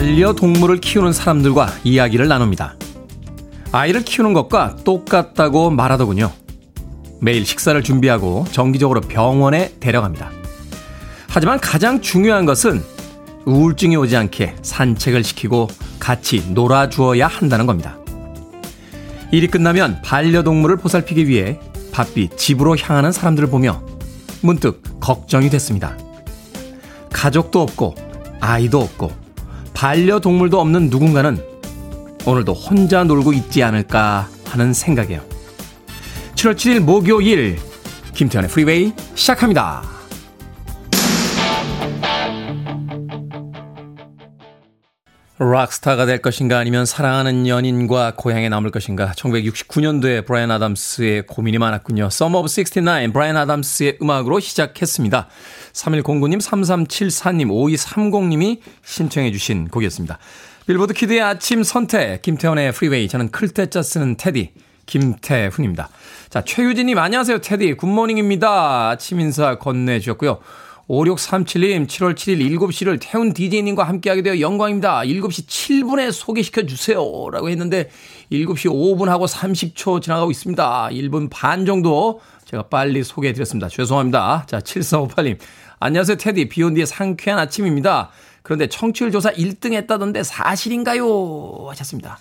반려동물을 키우는 사람들과 이야기를 나눕니다. 아이를 키우는 것과 똑같다고 말하더군요. 매일 식사를 준비하고 정기적으로 병원에 데려갑니다. 하지만 가장 중요한 것은 우울증이 오지 않게 산책을 시키고 같이 놀아주어야 한다는 겁니다. 일이 끝나면 반려동물을 보살피기 위해 바삐 집으로 향하는 사람들을 보며 문득 걱정이 됐습니다. 가족도 없고 아이도 없고 반려동물도 없는 누군가는 오늘도 혼자 놀고 있지 않을까 하는 생각이에요. 7월 7일 목요일 김태훈의 프리웨이 시작합니다. 락스타가 될 것인가 아니면 사랑하는 연인과 고향에 남을 것인가 1969년도에 브라이언 아담스의 고민이 많았군요. Summer of 69 브라이언 아담스의 음악으로 시작했습니다. 3109님, 3374님, 5230님이 신청해 주신 곡이었습니다. 빌보드 kid의 아침 선택 김태훈의 프리웨이 저는 클 태 자 쓰는 테디 김태훈입니다. 자 최유진님 안녕하세요 테디 good morning입니다. 아침 인사 건네주셨고요. 5637님 7월 7일 7시를 태훈 DJ님과 함께하게 되어 영광입니다. 7시 7분에 소개시켜 주세요 라고 했는데 7시 5분하고 30초 지나가고 있습니다. 1분 반 정도 제가 빨리 소개해 드렸습니다. 죄송합니다. 자 7458님 안녕하세요 테디 비온디의 상쾌한 아침입니다. 그런데 청취율 조사 1등 했다던데 사실인가요? 하셨습니다.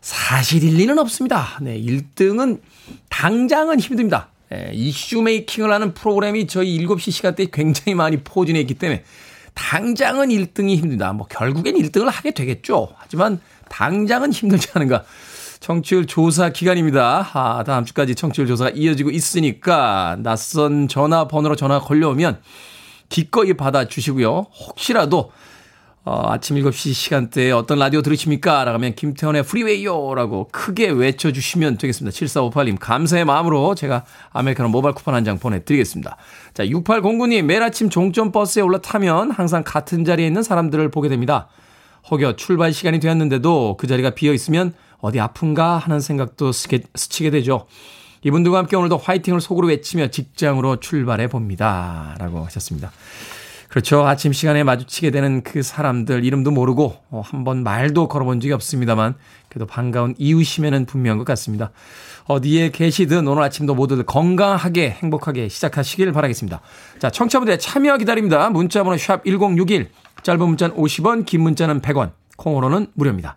사실일 리는 없습니다. 네, 1등은 당장은 힘듭니다. 예, 이슈 메이킹을 하는 프로그램이 저희 7시 시간대에 굉장히 많이 포진해 있기 때문에 당장은 1등이 힘듭니다. 뭐 결국엔 1등을 하게 되겠죠. 하지만 당장은 힘들지 않은가. 청취율 조사 기간입니다. 아, 다음 주까지 청취율 조사가 이어지고 있으니까 낯선 전화 번호로 전화 걸려오면 기꺼이 받아주시고요. 혹시라도 어, 아침 7시 시간대에 어떤 라디오 들으십니까? 라고 하면 김태훈의 프리웨이요! 라고 크게 외쳐주시면 되겠습니다. 7458님, 감사의 마음으로 제가 아메리카노 모바일 쿠폰 한 장 보내드리겠습니다. 자, 6809님, 매일 아침 종점 버스에 올라타면 항상 같은 자리에 있는 사람들을 보게 됩니다. 혹여 출발 시간이 되었는데도 그 자리가 비어 있으면 어디 아픈가 하는 생각도 스게, 스치게 되죠. 이분들과 함께 오늘도 화이팅을 속으로 외치며 직장으로 출발해 봅니다. 라고 하셨습니다. 그렇죠. 아침 시간에 마주치게 되는 그 사람들 이름도 모르고 어, 한번 말도 걸어본 적이 없습니다만 그래도 반가운 이웃이면은 분명한 것 같습니다. 어디에 계시든 오늘 아침도 모두들 건강하게 행복하게 시작하시길 바라겠습니다. 자, 청취자분들의 참여 기다립니다. 문자번호 샵 1061, 짧은 문자는 50원, 긴 문자는 100원, 콩으로는 무료입니다.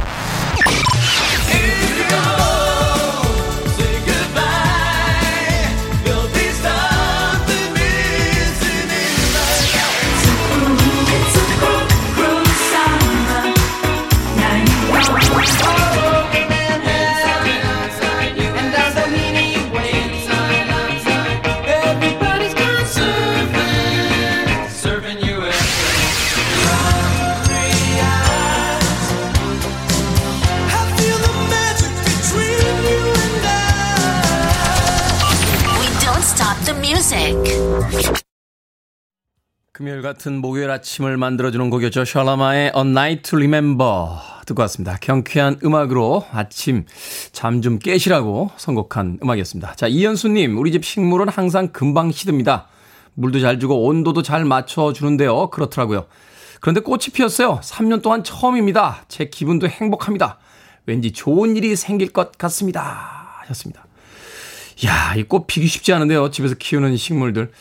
금요일 같은 목요일 아침을 만들어주는 곡이었죠. 샬라마의 A Night to Remember 듣고 왔습니다. 경쾌한 음악으로 아침 잠 좀 깨시라고 선곡한 음악이었습니다. 자, 이현수님, 우리 집 식물은 항상 금방 시듭니다. 물도 잘 주고 온도도 잘 맞춰주는데요. 그렇더라고요. 그런데 꽃이 피었어요. 3년 동안 처음입니다. 제 기분도 행복합니다. 왠지 좋은 일이 생길 것 같습니다. 하셨습니다. 야, 이 꽃 피기 쉽지 않은데요. 집에서 키우는 식물들.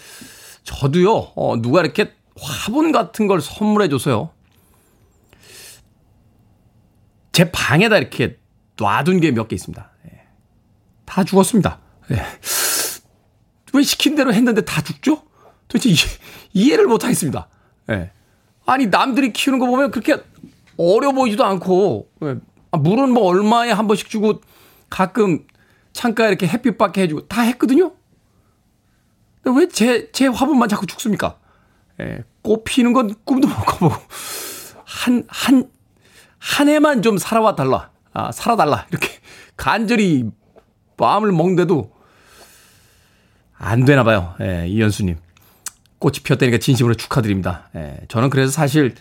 저도요, 어, 누가 이렇게 화분 같은 걸 선물해줘서요. 제 방에다 이렇게 놔둔 게 몇 개 있습니다. 예. 다 죽었습니다. 예. 왜 시킨 대로 했는데 다 죽죠? 도대체 이해, 를 못하겠습니다. 예. 아니, 남들이 키우는 거 보면 그렇게 어려 보이지도 않고, 예. 아, 물은 뭐 얼마에 한 번씩 주고 가끔 창가에 이렇게 햇빛 받게 해주고 다 했거든요? 왜 제, 제 화분만 자꾸 죽습니까? 예, 꽃 피는 건 꿈도 못 꿔보고, 한, 한, 한 해만 좀 살아와 달라. 아, 살아달라. 이렇게 간절히 마음을 먹는데도 안 되나 봐요. 예, 이현수님. 꽃이 피었다니까 진심으로 축하드립니다. 예, 저는 그래서 사실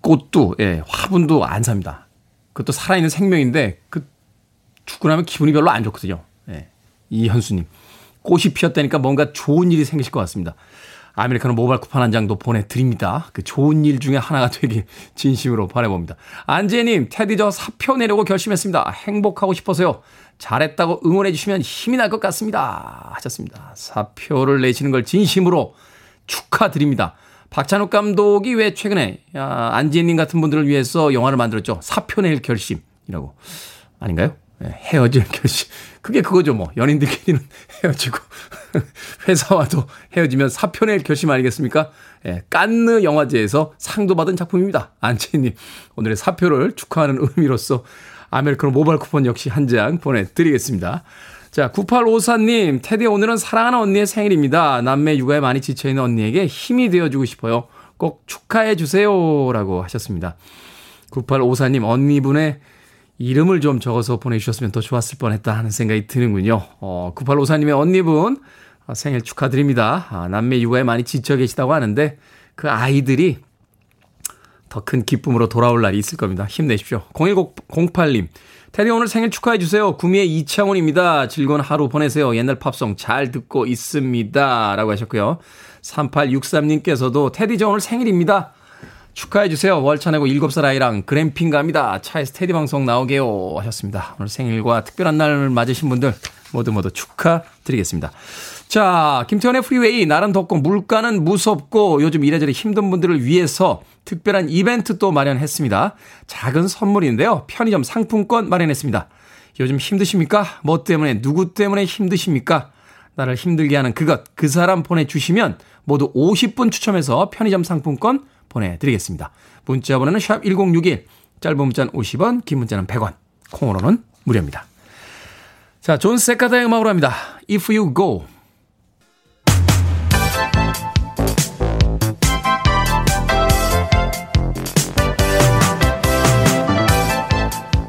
꽃도, 예, 화분도 안 삽니다. 그것도 살아있는 생명인데, 그 죽고 나면 기분이 별로 안 좋거든요. 예. 이현수님. 꽃이 피었다니까 뭔가 좋은 일이 생기실 것 같습니다. 아메리카노 모바일 쿠폰 한 장도 보내드립니다. 그 좋은 일 중에 하나가 되길 진심으로 바라봅니다. 안재님, 테디 저 사표 내려고 결심했습니다. 행복하고 싶어서요. 잘했다고 응원해 주시면 힘이 날 것 같습니다. 하셨습니다. 사표를 내시는 걸 진심으로 축하드립니다. 박찬욱 감독이 왜 최근에 아, 안지혜님 같은 분들을 위해서 영화를 만들었죠? 사표 낼 결심이라고. 아닌가요? 네, 헤어질 결심. 그게 그거죠, 뭐. 연인들끼리는 헤어지고, 회사와도 헤어지면 사표 낼 결심 아니겠습니까? 예, 깐느 영화제에서 상도 받은 작품입니다. 안채님, 오늘의 사표를 축하하는 의미로서 아메리카노 모바일 쿠폰 역시 한 장 보내드리겠습니다. 자, 9854님, 테디 오늘은 사랑하는 언니의 생일입니다. 남매 육아에 많이 지쳐있는 언니에게 힘이 되어주고 싶어요. 꼭 축하해 주세요. 라고 하셨습니다. 9854님, 언니분의 이름을 좀 적어서 보내주셨으면 더 좋았을 뻔했다 하는 생각이 드는군요. 어, 9854님의 언니분 아, 생일 축하드립니다. 아, 남매 육아에 많이 지쳐 계시다고 하는데 그 아이들이 더 큰 기쁨으로 돌아올 날이 있을 겁니다. 힘내십시오. 0108님, 테디 오늘 생일 축하해 주세요. 구미의 이창훈입니다. 즐거운 하루 보내세요. 옛날 팝송 잘 듣고 있습니다. 라고 하셨고요. 3863님께서도 테디 저 오늘 생일입니다. 축하해주세요. 월차 내고 7살 아이랑 글램핑 갑니다. 차에서 테디 방송 나오게요. 하셨습니다. 오늘 생일과 특별한 날 맞으신 분들 모두 모두 축하드리겠습니다. 자, 김태훈의 프리웨이. 날은 덥고 물가는 무섭고 요즘 이래저래 힘든 분들을 위해서 특별한 이벤트 또 마련했습니다. 작은 선물인데요. 편의점 상품권 마련했습니다. 요즘 힘드십니까? 뭐 때문에, 누구 때문에 힘드십니까? 나를 힘들게 하는 그것, 그 사람 보내주시면 모두 50분 추첨해서 편의점 상품권 보내드리겠습니다. 문자 번호는 샵 1061, 짧은 문자는 50원, 긴 문자는 100원, 콩으로는 무료입니다. 자, 존 세카다의 음악으로 합니다. If You Go.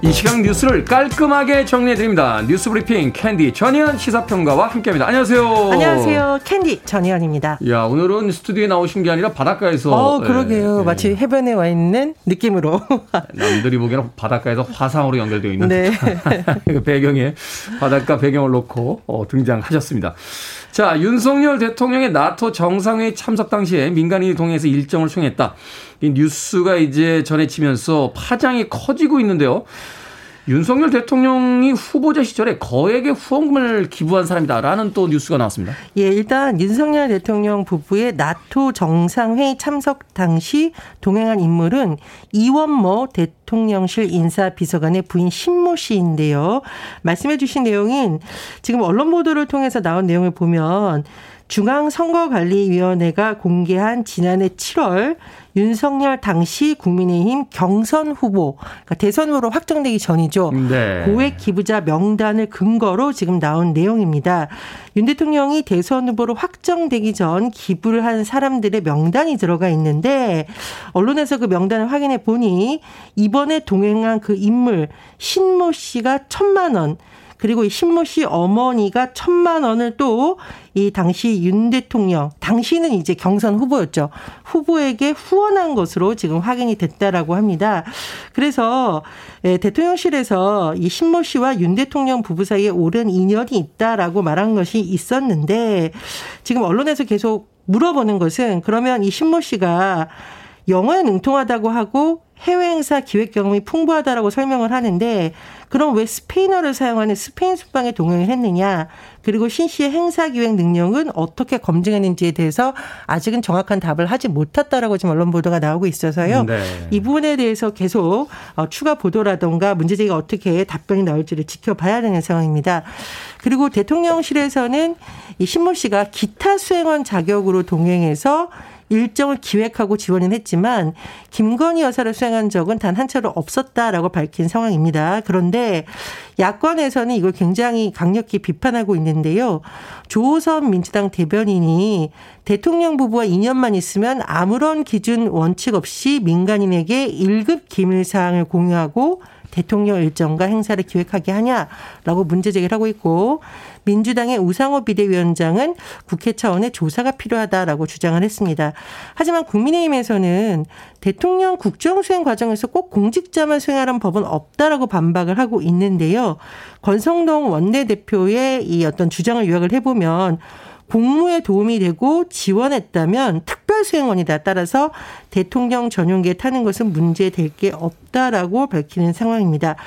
이 시각 뉴스를 깔끔하게 정리해드립니다. 뉴스 브리핑 캔디 전희연 시사평론가와 함께합니다. 안녕하세요. 안녕하세요. 캔디 전희연입니다. 야 오늘은 스튜디오에 나오신 게 아니라 바닷가에서. 어 그러게요. 네, 마치 해변에 와 있는 느낌으로. 남들이 보기에는 바닷가에서 화상으로 연결되어 있는 네. 그 배경에 바닷가 배경을 놓고 어, 등장하셨습니다. 자 윤석열 대통령의 나토 정상회의 참석 당시에 민간인이 동행해서 일정을 수행했다. 이 뉴스가 이제 전해지면서 파장이 커지고 있는데요. 윤석열 대통령이 후보자 시절에 거액의 후원금을 기부한 사람이다라는 또 뉴스가 나왔습니다. 예, 일단 윤석열 대통령 부부의 나토 정상회의 참석 당시 동행한 인물은 이원모 대통령실 인사비서관의 부인 신모 씨인데요. 말씀해 주신 내용인 지금 언론 보도를 통해서 나온 내용을 보면 중앙선거관리위원회가 공개한 지난해 7월 윤석열 당시 국민의힘 경선 후보, 그러니까 대선 후보로 확정되기 전이죠. 네. 고액 기부자 명단을 근거로 지금 나온 내용입니다. 윤 대통령이 대선 후보로 확정되기 전 기부를 한 사람들의 명단이 들어가 있는데 언론에서 그 명단을 확인해 보니 이번에 동행한 그 인물 신모 씨가 천만 원, 그리고 이 신모 씨 어머니가 천만 원을 또 이 당시 윤 대통령, 당시는 이제 경선 후보였죠. 후보에게 후원한 것으로 지금 확인이 됐다라고 합니다. 그래서 예, 대통령실에서 이 신모 씨와 윤 대통령 부부 사이에 오랜 인연이 있다라고 말한 것이 있었는데 지금 언론에서 계속 물어보는 것은 그러면 이 신모 씨가 영어에 능통하다고 하고 해외 행사 기획 경험이 풍부하다라고 설명을 하는데 그럼 왜 스페인어를 사용하는 스페인 숙방에 동행을 했느냐? 그리고 신 씨의 행사 기획 능력은 어떻게 검증했는지에 대해서 아직은 정확한 답을 하지 못했다라고 지금 언론 보도가 나오고 있어서요. 네. 이 부분에 대해서 계속 어, 추가 보도라던가 문제 제기가 어떻게 답변이 나올지를 지켜봐야 되는 상황입니다. 그리고 대통령실에서는 이 신모 씨가 기타 수행원 자격으로 동행해서 일정을 기획하고 지원은 했지만 김건희 여사를 수행한 적은 단 한 차례 없었다라고 밝힌 상황입니다. 그런데 야권에서는 이걸 굉장히 강력히 비판하고 있는데요. 조호선 민주당 대변인이 대통령 부부와 2년만 있으면 아무런 기준 원칙 없이 민간인에게 1급 기밀 사항을 공유하고 대통령 일정과 행사를 기획하게 하냐라고 문제 제기를 하고 있고 민주당의 우상호 비대위원장은 국회 차원의 조사가 필요하다라고 주장을 했습니다. 하지만 국민의힘에서는 대통령 국정 수행 과정에서 꼭 공직자만 수행하라는 법은 없다라고 반박을 하고 있는데요. 권성동 원내대표의 이 어떤 주장을 요약을 해보면 공무에 도움이 되고 지원했다면 특별 수행원이다. 따라서 대통령 전용기에 타는 것은 문제될 게 없다라고 밝히는 상황입니다.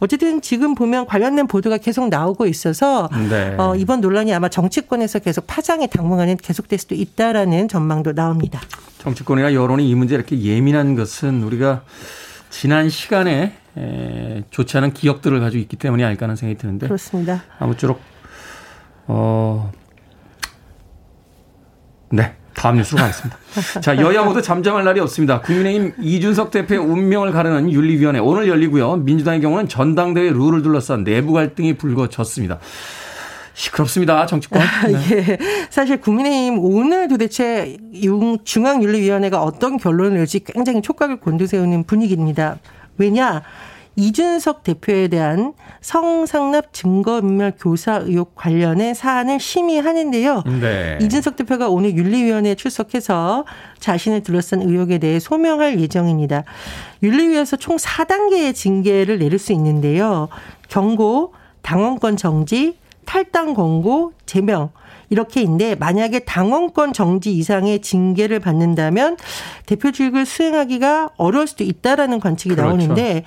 어쨌든 지금 보면 관련된 보도가 계속 나오고 있어서 네. 어, 이번 논란이 아마 정치권에서 계속 파장의 당분간은 계속될 수도 있다라는 전망도 나옵니다. 정치권이나 여론이 이 문제 이렇게 예민한 것은 우리가 지난 시간에 에, 좋지 않은 기억들을 가지고 있기 때문이 아닐까 하는 생각이 드는데 그렇습니다. 아무쪼록 어 네. 다음 뉴스로 가겠습니다. 자, 여야 모두 잠잠할 날이 없습니다. 국민의힘 이준석 대표의 운명을 가르는 윤리위원회 오늘 열리고요. 민주당의 경우는 전당대회 룰을 둘러싼 내부 갈등이 불거졌습니다. 시끄럽습니다. 정치권. 네. 예. 사실 국민의힘 오늘 도대체 중앙윤리위원회가 어떤 결론을 낼지 굉장히 촉각을 곤두세우는 분위기입니다. 왜냐? 이준석 대표에 대한 성상납 증거인멸 교사 의혹 관련의 사안을 심의하는데요. 네. 이준석 대표가 오늘 윤리위원회에 출석해서 자신을 둘러싼 의혹에 대해 소명할 예정입니다. 윤리위에서 총 4단계의 징계를 내릴 수 있는데요. 경고, 당원권 정지, 탈당 권고, 제명 이렇게인데 만약에 당원권 정지 이상의 징계를 받는다면 대표직을 수행하기가 어려울 수도 있다라는 관측이 그렇죠. 나오는데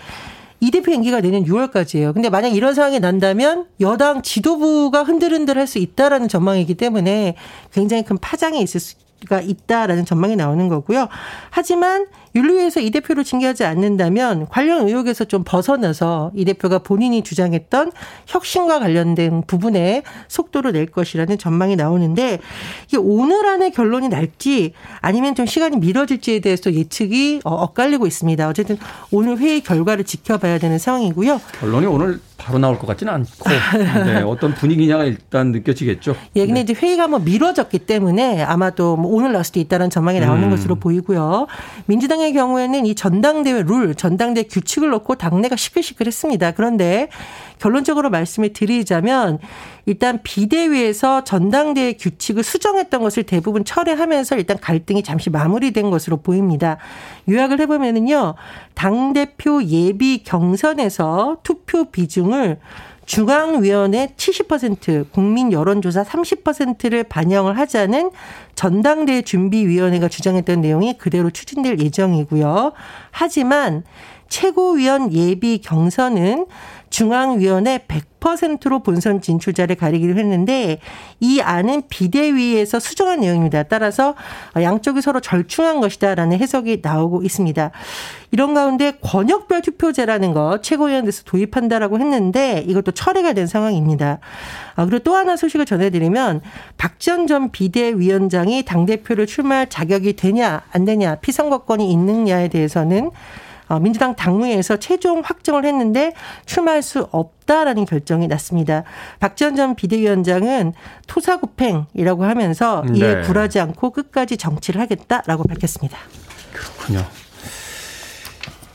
이 대표 임기가 내년 6월까지예요. 근데 만약 이런 상황이 난다면 여당 지도부가 흔들흔들 할 수 있다라는 전망이기 때문에 굉장히 큰 파장이 있을 수가 있다라는 전망이 나오는 거고요. 하지만 윤리위에서 이 대표를 징계하지 않는다면 관련 의혹에서 좀 벗어나서 이 대표가 본인이 주장했던 혁신과 관련된 부분에 속도를 낼 것이라는 전망이 나오는데 이게 오늘 안에 결론이 날지 아니면 좀 시간이 미뤄질지에 대해서 예측이 어, 엇갈리고 있습니다. 어쨌든 오늘 회의 결과를 지켜봐야 되는 상황이고요. 결론이 오늘 바로 나올 것 같지는 않고 네, 어떤 분위기냐가 일단 느껴지겠죠. 예, 근데 네. 이제 회의가 뭐 미뤄졌기 때문에 아마도 뭐 오늘 나올 수도 있다는 전망이 나오는 음. 것으로 보이고요. 민주당의 민주당의 경우에는 이 전당대회 룰, 전당대 규칙을 놓고 당내가 시끌시끌했습니다. 그런데 결론적으로 말씀을 드리자면 일단 비대위에서 전당대회 규칙을 수정했던 것을 대부분 철회하면서 일단 갈등이 잠시 마무리된 것으로 보입니다. 요약을 해보면은요, 당대표 예비 경선에서 투표 비중을 중앙위원회 70% 국민 여론조사 30%를 반영을 하자는 전당대회 준비위원회가 주장했던 내용이 그대로 추진될 예정이고요. 하지만 최고위원 예비 경선은 중앙위원회 100%로 본선 진출자를 가리기로 했는데 이 안은 비대위에서 수정한 내용입니다. 따라서 양쪽이 서로 절충한 것이다라는 해석이 나오고 있습니다. 이런 가운데 권역별 투표제라는 거 최고위원회에서 도입한다라고 했는데 이것도 철회가 된 상황입니다. 아, 그리고 또 하나 소식을 전해드리면 박지원 전 비대위원장이 당대표를 출마할 자격이 되냐 안 되냐 피선거권이 있느냐에 대해서는 어, 민주당 당무회에서 최종 확정을 했는데 출마할 수 없다라는 결정이 났습니다. 박지원 전 비대위원장은 토사구팽이라고 하면서 이에 네. 굴하지 않고 끝까지 정치를 하겠다라고 밝혔습니다. 그렇군요.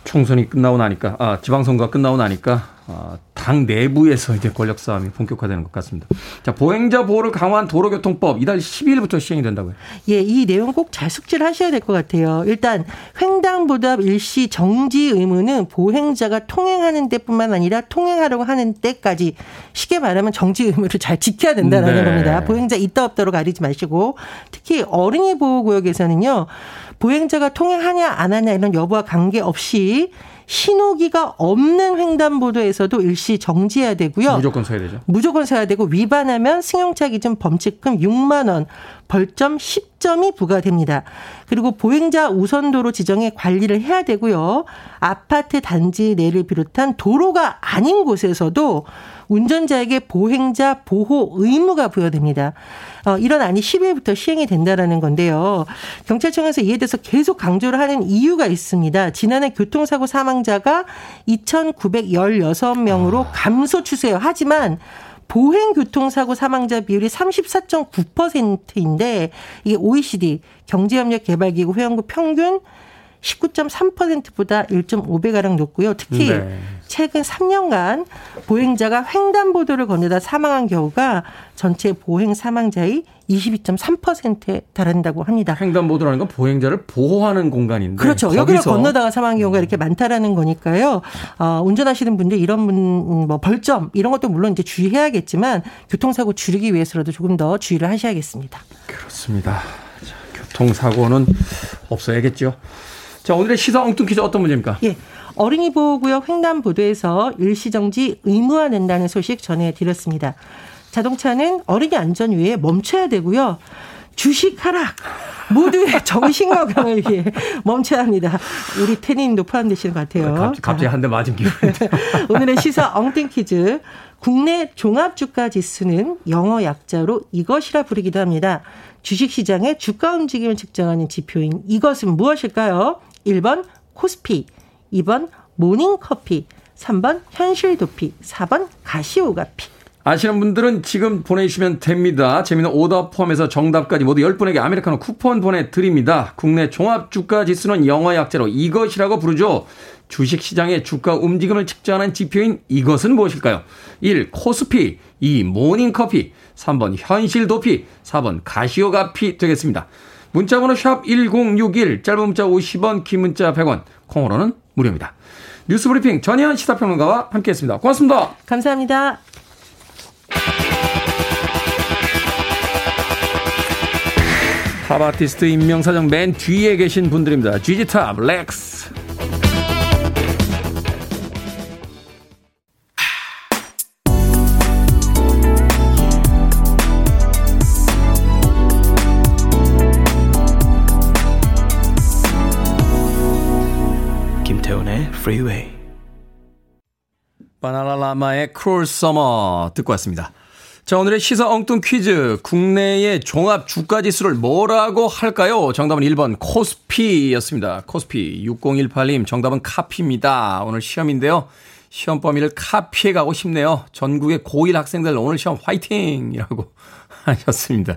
총선이 끝나고 나니까 아 지방선거가 끝나고 나니까 아, 당 내부에서 이제 권력 싸움이 본격화되는 것 같습니다. 자, 보행자 보호를 강화한 도로교통법 이달 12일부터 시행이 된다고요. 예, 이 내용 꼭 잘 숙지를 하셔야 될 것 같아요. 일단 횡단보도 일시 정지 의무는 보행자가 통행하는 때뿐만 아니라 통행하려고 하는 때까지 쉽게 말하면 정지 의무를 잘 지켜야 된다는 네. 겁니다. 보행자 있다 없다로 가리지 마시고 특히 어린이 보호구역에서는요. 보행자가 통행하냐 안 하냐 이런 여부와 관계없이 신호기가 없는 횡단보도에서도 일시 정지해야 되고요. 무조건 서야 되죠. 무조건 서야 되고 위반하면 승용차 기준 범칙금 6만 원, 벌점 10점이 부과됩니다. 그리고 보행자 우선도로 지정에 관리를 해야 되고요. 아파트 단지 내를 비롯한 도로가 아닌 곳에서도 운전자에게 보행자 보호 의무가 부여됩니다. 어, 이런 안이 10일부터 시행이 된다라는 건데요. 경찰청에서 이에 대해서 계속 강조를 하는 이유가 있습니다. 지난해 교통사고 사망자가 2,916명으로 아. 감소 추세예요. 하지만 보행 교통사고 사망자 비율이 34.9%인데 이게 OECD 경제협력 개발기구 회원국 평균 19.3%보다 1.5배가량 높고요. 특히 네. 최근 3년간 보행자가 횡단보도를 건너다 사망한 경우가 전체 보행 사망자의 22.3%에 달한다고 합니다. 횡단보도라는 건 보행자를 보호하는 공간인데 그렇죠. 여기를 건너다가 사망한 경우가 이렇게 많다라는 거니까요. 어, 운전하시는 분들 이런 뭐 벌점 이런 것도 물론 이제 주의해야겠지만 교통사고 줄이기 위해서라도 조금 더 주의를 하셔야겠습니다. 그렇습니다. 자, 교통사고는 없어야겠죠. 자, 오늘의 시사 엉뚱 퀴즈 어떤 문제입니까? 예. 어린이 보호구역 횡단보도에서 일시정지 의무화된다는 소식 전해드렸습니다. 자동차는 어린이 안전 위해 멈춰야 되고요. 주식 하락 모두의 정신 건강을 위해 멈춰야 합니다. 우리 태님도 포함되시는 것 같아요. 갑자기, 갑자기 한 대 맞은 기분. 오늘의 시사 엉뚱 퀴즈. 국내 종합주가 지수는 영어 약자로 이것이라 부르기도 합니다. 주식시장의 주가 움직임을 측정하는 지표인 이것은 무엇일까요? 1번 코스피, 2번 모닝커피, 3번 현실도피, 4번 가시오가피. 아시는 분들은 지금 보내주시면 됩니다. 재미는 오답 포함해서 정답까지 모두 10분에게 아메리카노 쿠폰 보내드립니다. 국내 종합주가 지수는 영어 약자로 이것이라고 부르죠. 주식시장의 주가 움직임을 측정하는 지표인 이것은 무엇일까요? 1. 코스피 2. 모닝커피 3번 현실도피 4번 가시오가피 되겠습니다. 문자번호 샵 1061, 짧은 문자 50원, 긴 문자 100원, 콩으로는 무료입니다. 뉴스브리핑 전희연 시사평론가와 함께했습니다. 고맙습니다. 감사합니다. 팝 아티스트 인명사전 맨 뒤에 계신 분들입니다. ZZ Top, Legs. Freeway. 바나나라마의 Cruel Summer 듣고 왔습니다. 자, 오늘의 시사 엉뚱 퀴즈. 국내의 종합 주가 지수를 뭐라고 할까요? 정답은 1번 코스피였습니다. 코스피 6018님 정답은 카피입니다. 오늘 시험인데요. 시험 범위를 카피해 가고 싶네요. 전국의 고1 학생들 오늘 시험 화이팅이라고 하셨습니다.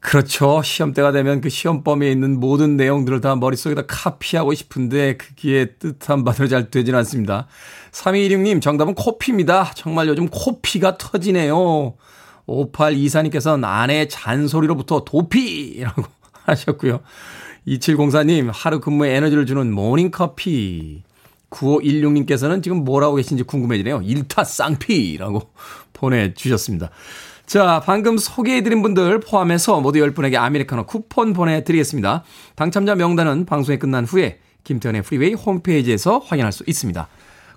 그렇죠. 시험 때가 되면 그 시험 범위에 있는 모든 내용들을 다 머릿속에다 카피하고 싶은데 그게 뜻한 바대로 잘 되진 않습니다. 3216님 정답은 코피입니다. 정말 요즘 코피가 터지네요. 5824님께서는 아내의 잔소리로부터 도피라고 하셨고요. 2704님 하루 근무에 에너지를 주는 모닝커피. 9516님께서는 지금 뭐라고 계신지 궁금해지네요. 일타 쌍피라고 보내주셨습니다. 자, 방금 소개해드린 분들 포함해서 모두 10분에게 아메리카노 쿠폰 보내드리겠습니다. 당첨자 명단은 방송이 끝난 후에 김태훈의 프리웨이 홈페이지에서 확인할 수 있습니다.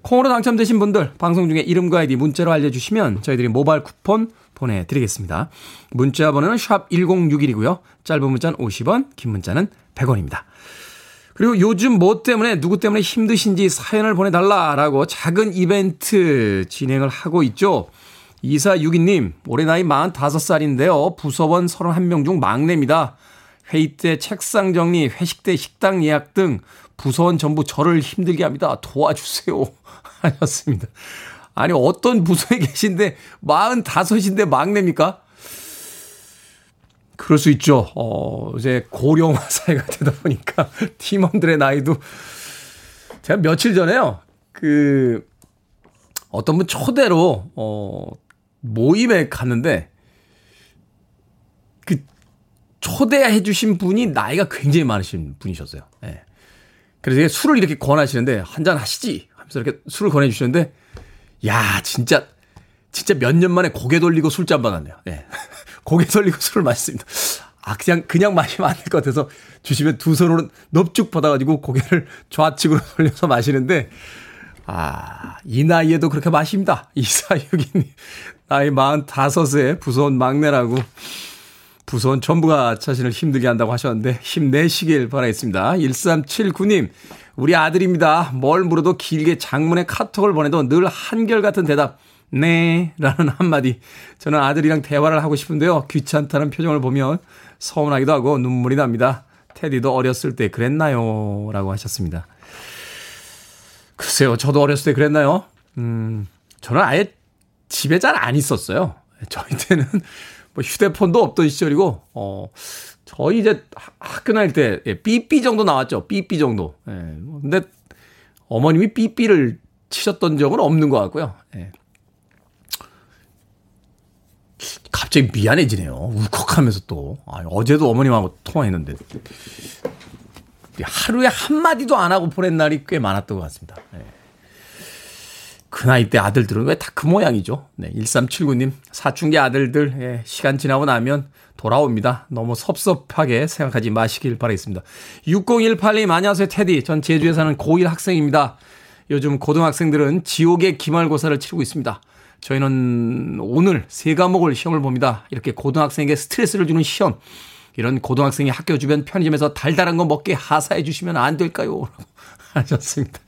콩으로 당첨되신 분들 방송 중에 이름과 아이디 문자로 알려주시면 저희들이 모바일 쿠폰 보내드리겠습니다. 문자 번호는 샵 1061이고요. 짧은 문자는 50원, 긴 문자는 100원입니다. 그리고 요즘 뭐 때문에 누구 때문에 힘드신지 사연을 보내달라라고 작은 이벤트 진행을 하고 있죠. 2462님, 올해 나이 45살인데요. 부서원 31명 중 막내입니다. 회의 때 책상 정리, 회식 때 식당 예약 등 부서원 전부 저를 힘들게 합니다. 도와주세요. 하셨습니다. 아니, 어떤 부서에 계신데 45인데 막내입니까? 그럴 수 있죠. 어, 이제 고령화 사회가 되다 보니까 팀원들의 나이도 제가 며칠 전에요. 그 어떤 분 초대로 어 모임에 갔는데 그 초대해 주신 분이 나이가 굉장히 많으신 분이셨어요. 예. 그래서 술을 이렇게 권하시는데 한 잔 하시지 하면서 이렇게 술을 권해 주시는데 야 진짜 진짜 몇 년 만에 고개 돌리고 술잔 받았네요. 예. 고개 돌리고 술을 마셨습니다. 아 그냥 그냥 마시면 안 될 것 같아서 주시면 두 손으로 넙죽 받아가지고 고개를 좌측으로 돌려서 마시는데 아, 이 나이에도 그렇게 마십니다. 이사육이님. 나이 45세 부서원 막내라고 부서원 전부가 자신을 힘들게 한다고 하셨는데 힘내시길 바라겠습니다. 1379님, 우리 아들입니다. 뭘 물어도 길게 장문의 카톡을 보내도 늘 한결같은 대답. 네, 라는 한마디. 저는 아들이랑 대화를 하고 싶은데요. 귀찮다는 표정을 보면 서운하기도 하고 눈물이 납니다. 테디도 어렸을 때 그랬나요? 라고 하셨습니다. 글쎄요, 저도 어렸을 때 그랬나요? 음, 저는 아예 집에 잘 안 있었어요. 저희 때는 뭐 휴대폰도 없던 시절이고, 어, 저희 이제 학교 다닐 때, 예, 삐삐 정도 나왔죠. 삐삐 정도. 예. 근데 어머님이 삐삐를 치셨던 적은 없는 것 같고요. 예. 갑자기 미안해지네요. 울컥하면서 또. 아, 어제도 어머님하고 통화했는데. 하루에 한마디도 안 하고 보낸 날이 꽤 많았던 것 같습니다. 네. 그 나이 때 아들들은 왜 다 그 모양이죠? 네, 1379님, 사춘기 아들들, 예, 시간 지나고 나면 돌아옵니다. 너무 섭섭하게 생각하지 마시길 바라겠습니다. 6018님, 안녕하세요, 테디. 전 제주에 사는 고1 학생입니다. 요즘 고등학생들은 지옥의 기말고사를 치르고 있습니다. 저희는 오늘 세 과목을 시험을 봅니다. 이렇게 고등학생에게 스트레스를 주는 시험. 이런 고등학생이 학교 주변 편의점에서 달달한 거 먹게 하사해 주시면 안 될까요? 하셨습니다.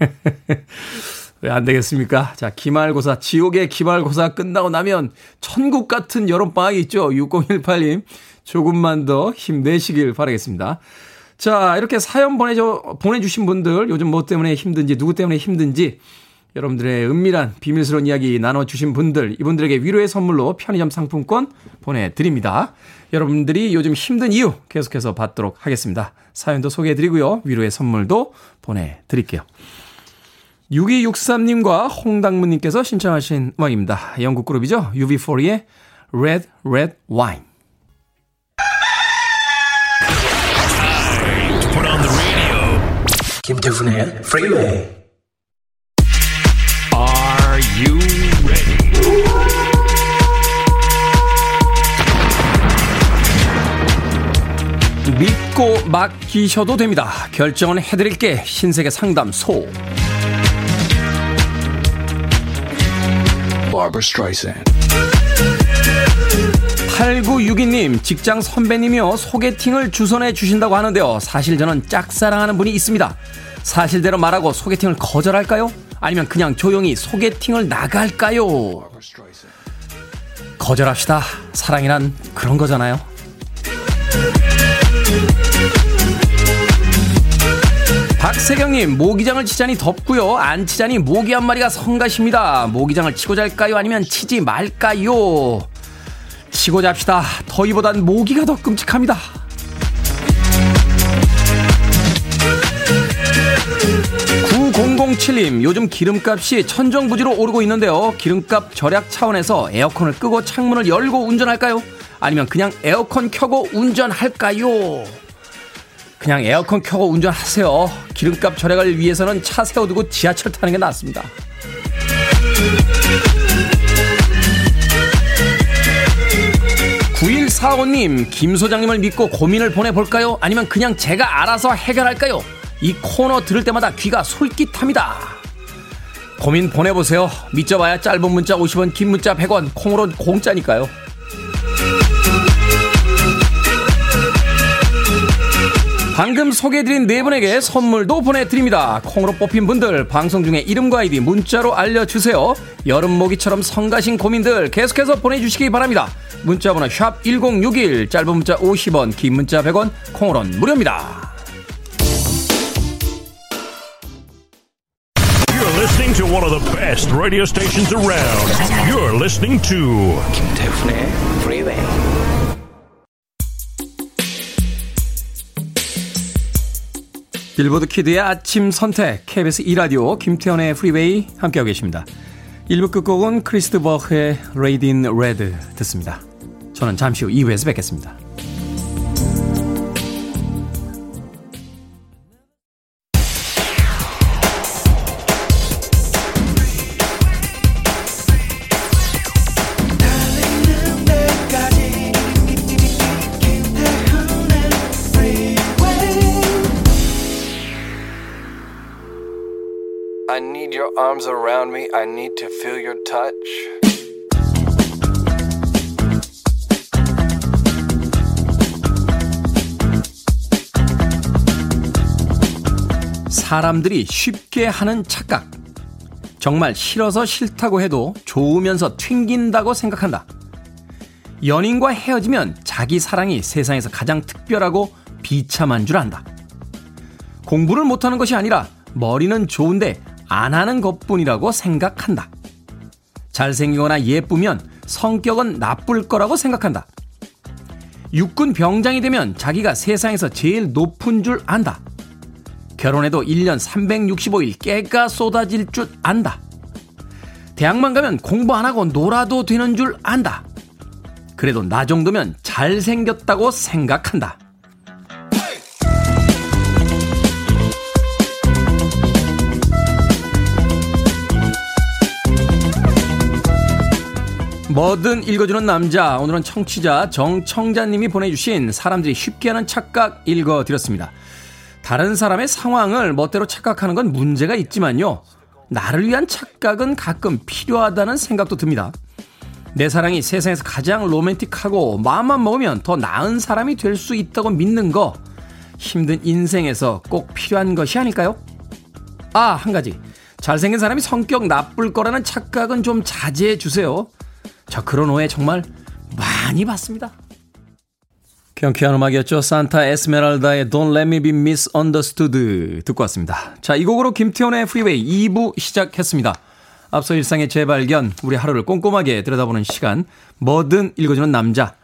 왜 안 되겠습니까? 자, 기말고사, 지옥의 기말고사 끝나고 나면 천국 같은 여름방학이 있죠. 6018님. 조금만 더 힘내시길 바라겠습니다. 자, 이렇게 사연 보내줘, 보내주신 분들, 요즘 뭐 때문에 힘든지, 누구 때문에 힘든지, 여러분들의 은밀한 비밀스러운 이야기 나눠주신 분들, 이분들에게 위로의 선물로 편의점 상품권 보내드립니다. 여러분들이 요즘 힘든 이유 계속해서 받도록 하겠습니다. 사연도 소개해드리고요. 위로의 선물도 보내드릴게요. 6263님과 홍당무님께서 신청하신 음악입니다. 영국 그룹이죠. UB40의 Red Red Wine. 김태훈의 Freeway. Are you ready? 믿고 맡기셔도 됩니다. 결정은 해드릴게 신세계 상담소. 8962님, 직장 선배님이요, 소개팅을 주선해 주신다고 하는데요. 사실 저는 짝사랑하는 분이 있습니다. 사실대로 말하고 소개팅을 거절할까요? 아니면 그냥 조용히 소개팅을 나갈까요? 거절합시다. 사랑이란 그런 거잖아요. 박세경님, 모기장을 치자니 덥고요. 안 치자니 모기 한 마리가 성가십니다. 모기장을 치고 잘까요? 아니면 치지 말까요? 치고 잡시다. 더위보단 모기가 더 끔찍합니다. 9007님, 요즘 기름값이 천정부지로 오르고 있는데요. 기름값 절약 차원에서 에어컨을 끄고 창문을 열고 운전할까요? 아니면 그냥 에어컨 켜고 운전할까요? 그냥 에어컨 켜고 운전하세요. 기름값 절약을 위해서는 차 세워두고 지하철 타는 게 낫습니다. 9145님, 김 소장님을 믿고 고민을 보내볼까요? 아니면 그냥 제가 알아서 해결할까요? 이 코너 들을 때마다 귀가 솔깃합니다. 고민 보내보세요. 믿져봐야 짧은 문자 50원, 긴 문자 100원, 콩으로 공짜니까요. 방금 소개해드린 네 분에게 선물도 보내드립니다. 콩으로 뽑힌 분들 방송 중에 이름과 아이디 문자로 알려주세요. 여름 모기처럼 성가신 고민들 계속해서 보내주시기 바랍니다. 문자번호 샵 1061, 짧은 문자 50원, 긴 문자 100원, 콩으로는 무료입니다. To one of the best radio stations around. You're listening to 김태훈의 Freeway. 빌보드 kid의 아침 선택 KBS 2라디오 김태훈의 프리웨이 함께하고 계십니다. 1부 끝곡은 크리스 드 버그의 Lady in Red 듣습니다. 저는 잠시 후 2부에서 뵙겠습니다. Arms around me. I need to feel your touch. 사람들이 쉽게 하는 착각. 정말 싫어서 싫다고 해도 좋으면서 튕긴다고 생각한다. 연인과 헤어지면 자기 사랑이 세상에서 가장 특별하고 비참한 줄 안다. 공부를 못하는 것이 아니라 머리는 좋은데 안 하는 것 뿐이라고 생각한다. 잘생기거나 예쁘면 성격은 나쁠 거라고 생각한다. 육군 병장이 되면 자기가 세상에서 제일 높은 줄 안다. 결혼해도 1년 365일 깨가 쏟아질 줄 안다. 대학만 가면 공부 안 하고 놀아도 되는 줄 안다. 그래도 나 정도면 잘생겼다고 생각한다. 뭐든 읽어주는 남자. 오늘은 청취자 정청자님이 보내주신 사람들이 쉽게 하는 착각 읽어드렸습니다. 다른 사람의 상황을 멋대로 착각하는 건 문제가 있지만요. 나를 위한 착각은 가끔 필요하다는 생각도 듭니다. 내 사랑이 세상에서 가장 로맨틱하고 마음만 먹으면 더 나은 사람이 될 수 있다고 믿는 거 힘든 인생에서 꼭 필요한 것이 아닐까요? 아, 한 가지. 잘생긴 사람이 성격 나쁠 거라는 착각은 좀 자제해 주세요. 저 그런 오해 정말 많이 받습니다. 경쾌한 음악이었죠. 산타 에스메랄다의 Don't Let Me Be Misunderstood 듣고 왔습니다. 자, 이 곡으로 김태훈의 프리웨이 2부 시작했습니다. 앞서 일상의 재발견, 우리 하루를 꼼꼼하게 들여다보는 시간, 뭐든 읽어주는 남자.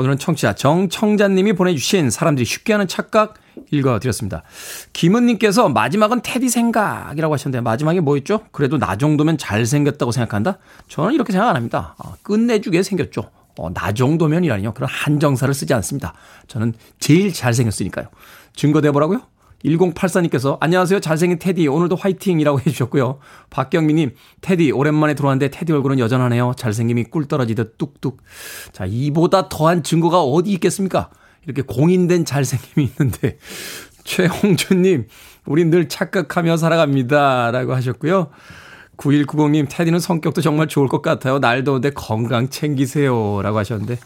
오늘은 청취자 정청자님이 보내주신 사람들이 쉽게 하는 착각 읽어드렸습니다. 김은님께서 마지막은 테디 생각이라고 하셨는데 마지막에 뭐였죠? 그래도 나 정도면 잘생겼다고 생각한다? 저는 이렇게 생각 안 합니다. 아, 끝내주게 생겼죠. 어, 나 정도면이라니요. 그런 한정사를 쓰지 않습니다. 저는 제일 잘생겼으니까요. 증거 대보라고요? 1084님께서 안녕하세요. 잘생긴 테디. 오늘도 화이팅이라고 해주셨고요. 박경미님, 테디. 오랜만에 들어왔는데 테디 얼굴은 여전하네요. 잘생김이 꿀 떨어지듯 뚝뚝. 자, 이보다 더한 증거가 어디 있겠습니까? 이렇게 공인된 잘생김이 있는데. 최홍준님, 우린 늘 착각하며 살아갑니다. 라고 하셨고요. 9190님, 테디는 성격도 정말 좋을 것 같아요. 날 더운데 건강 챙기세요. 라고 하셨는데.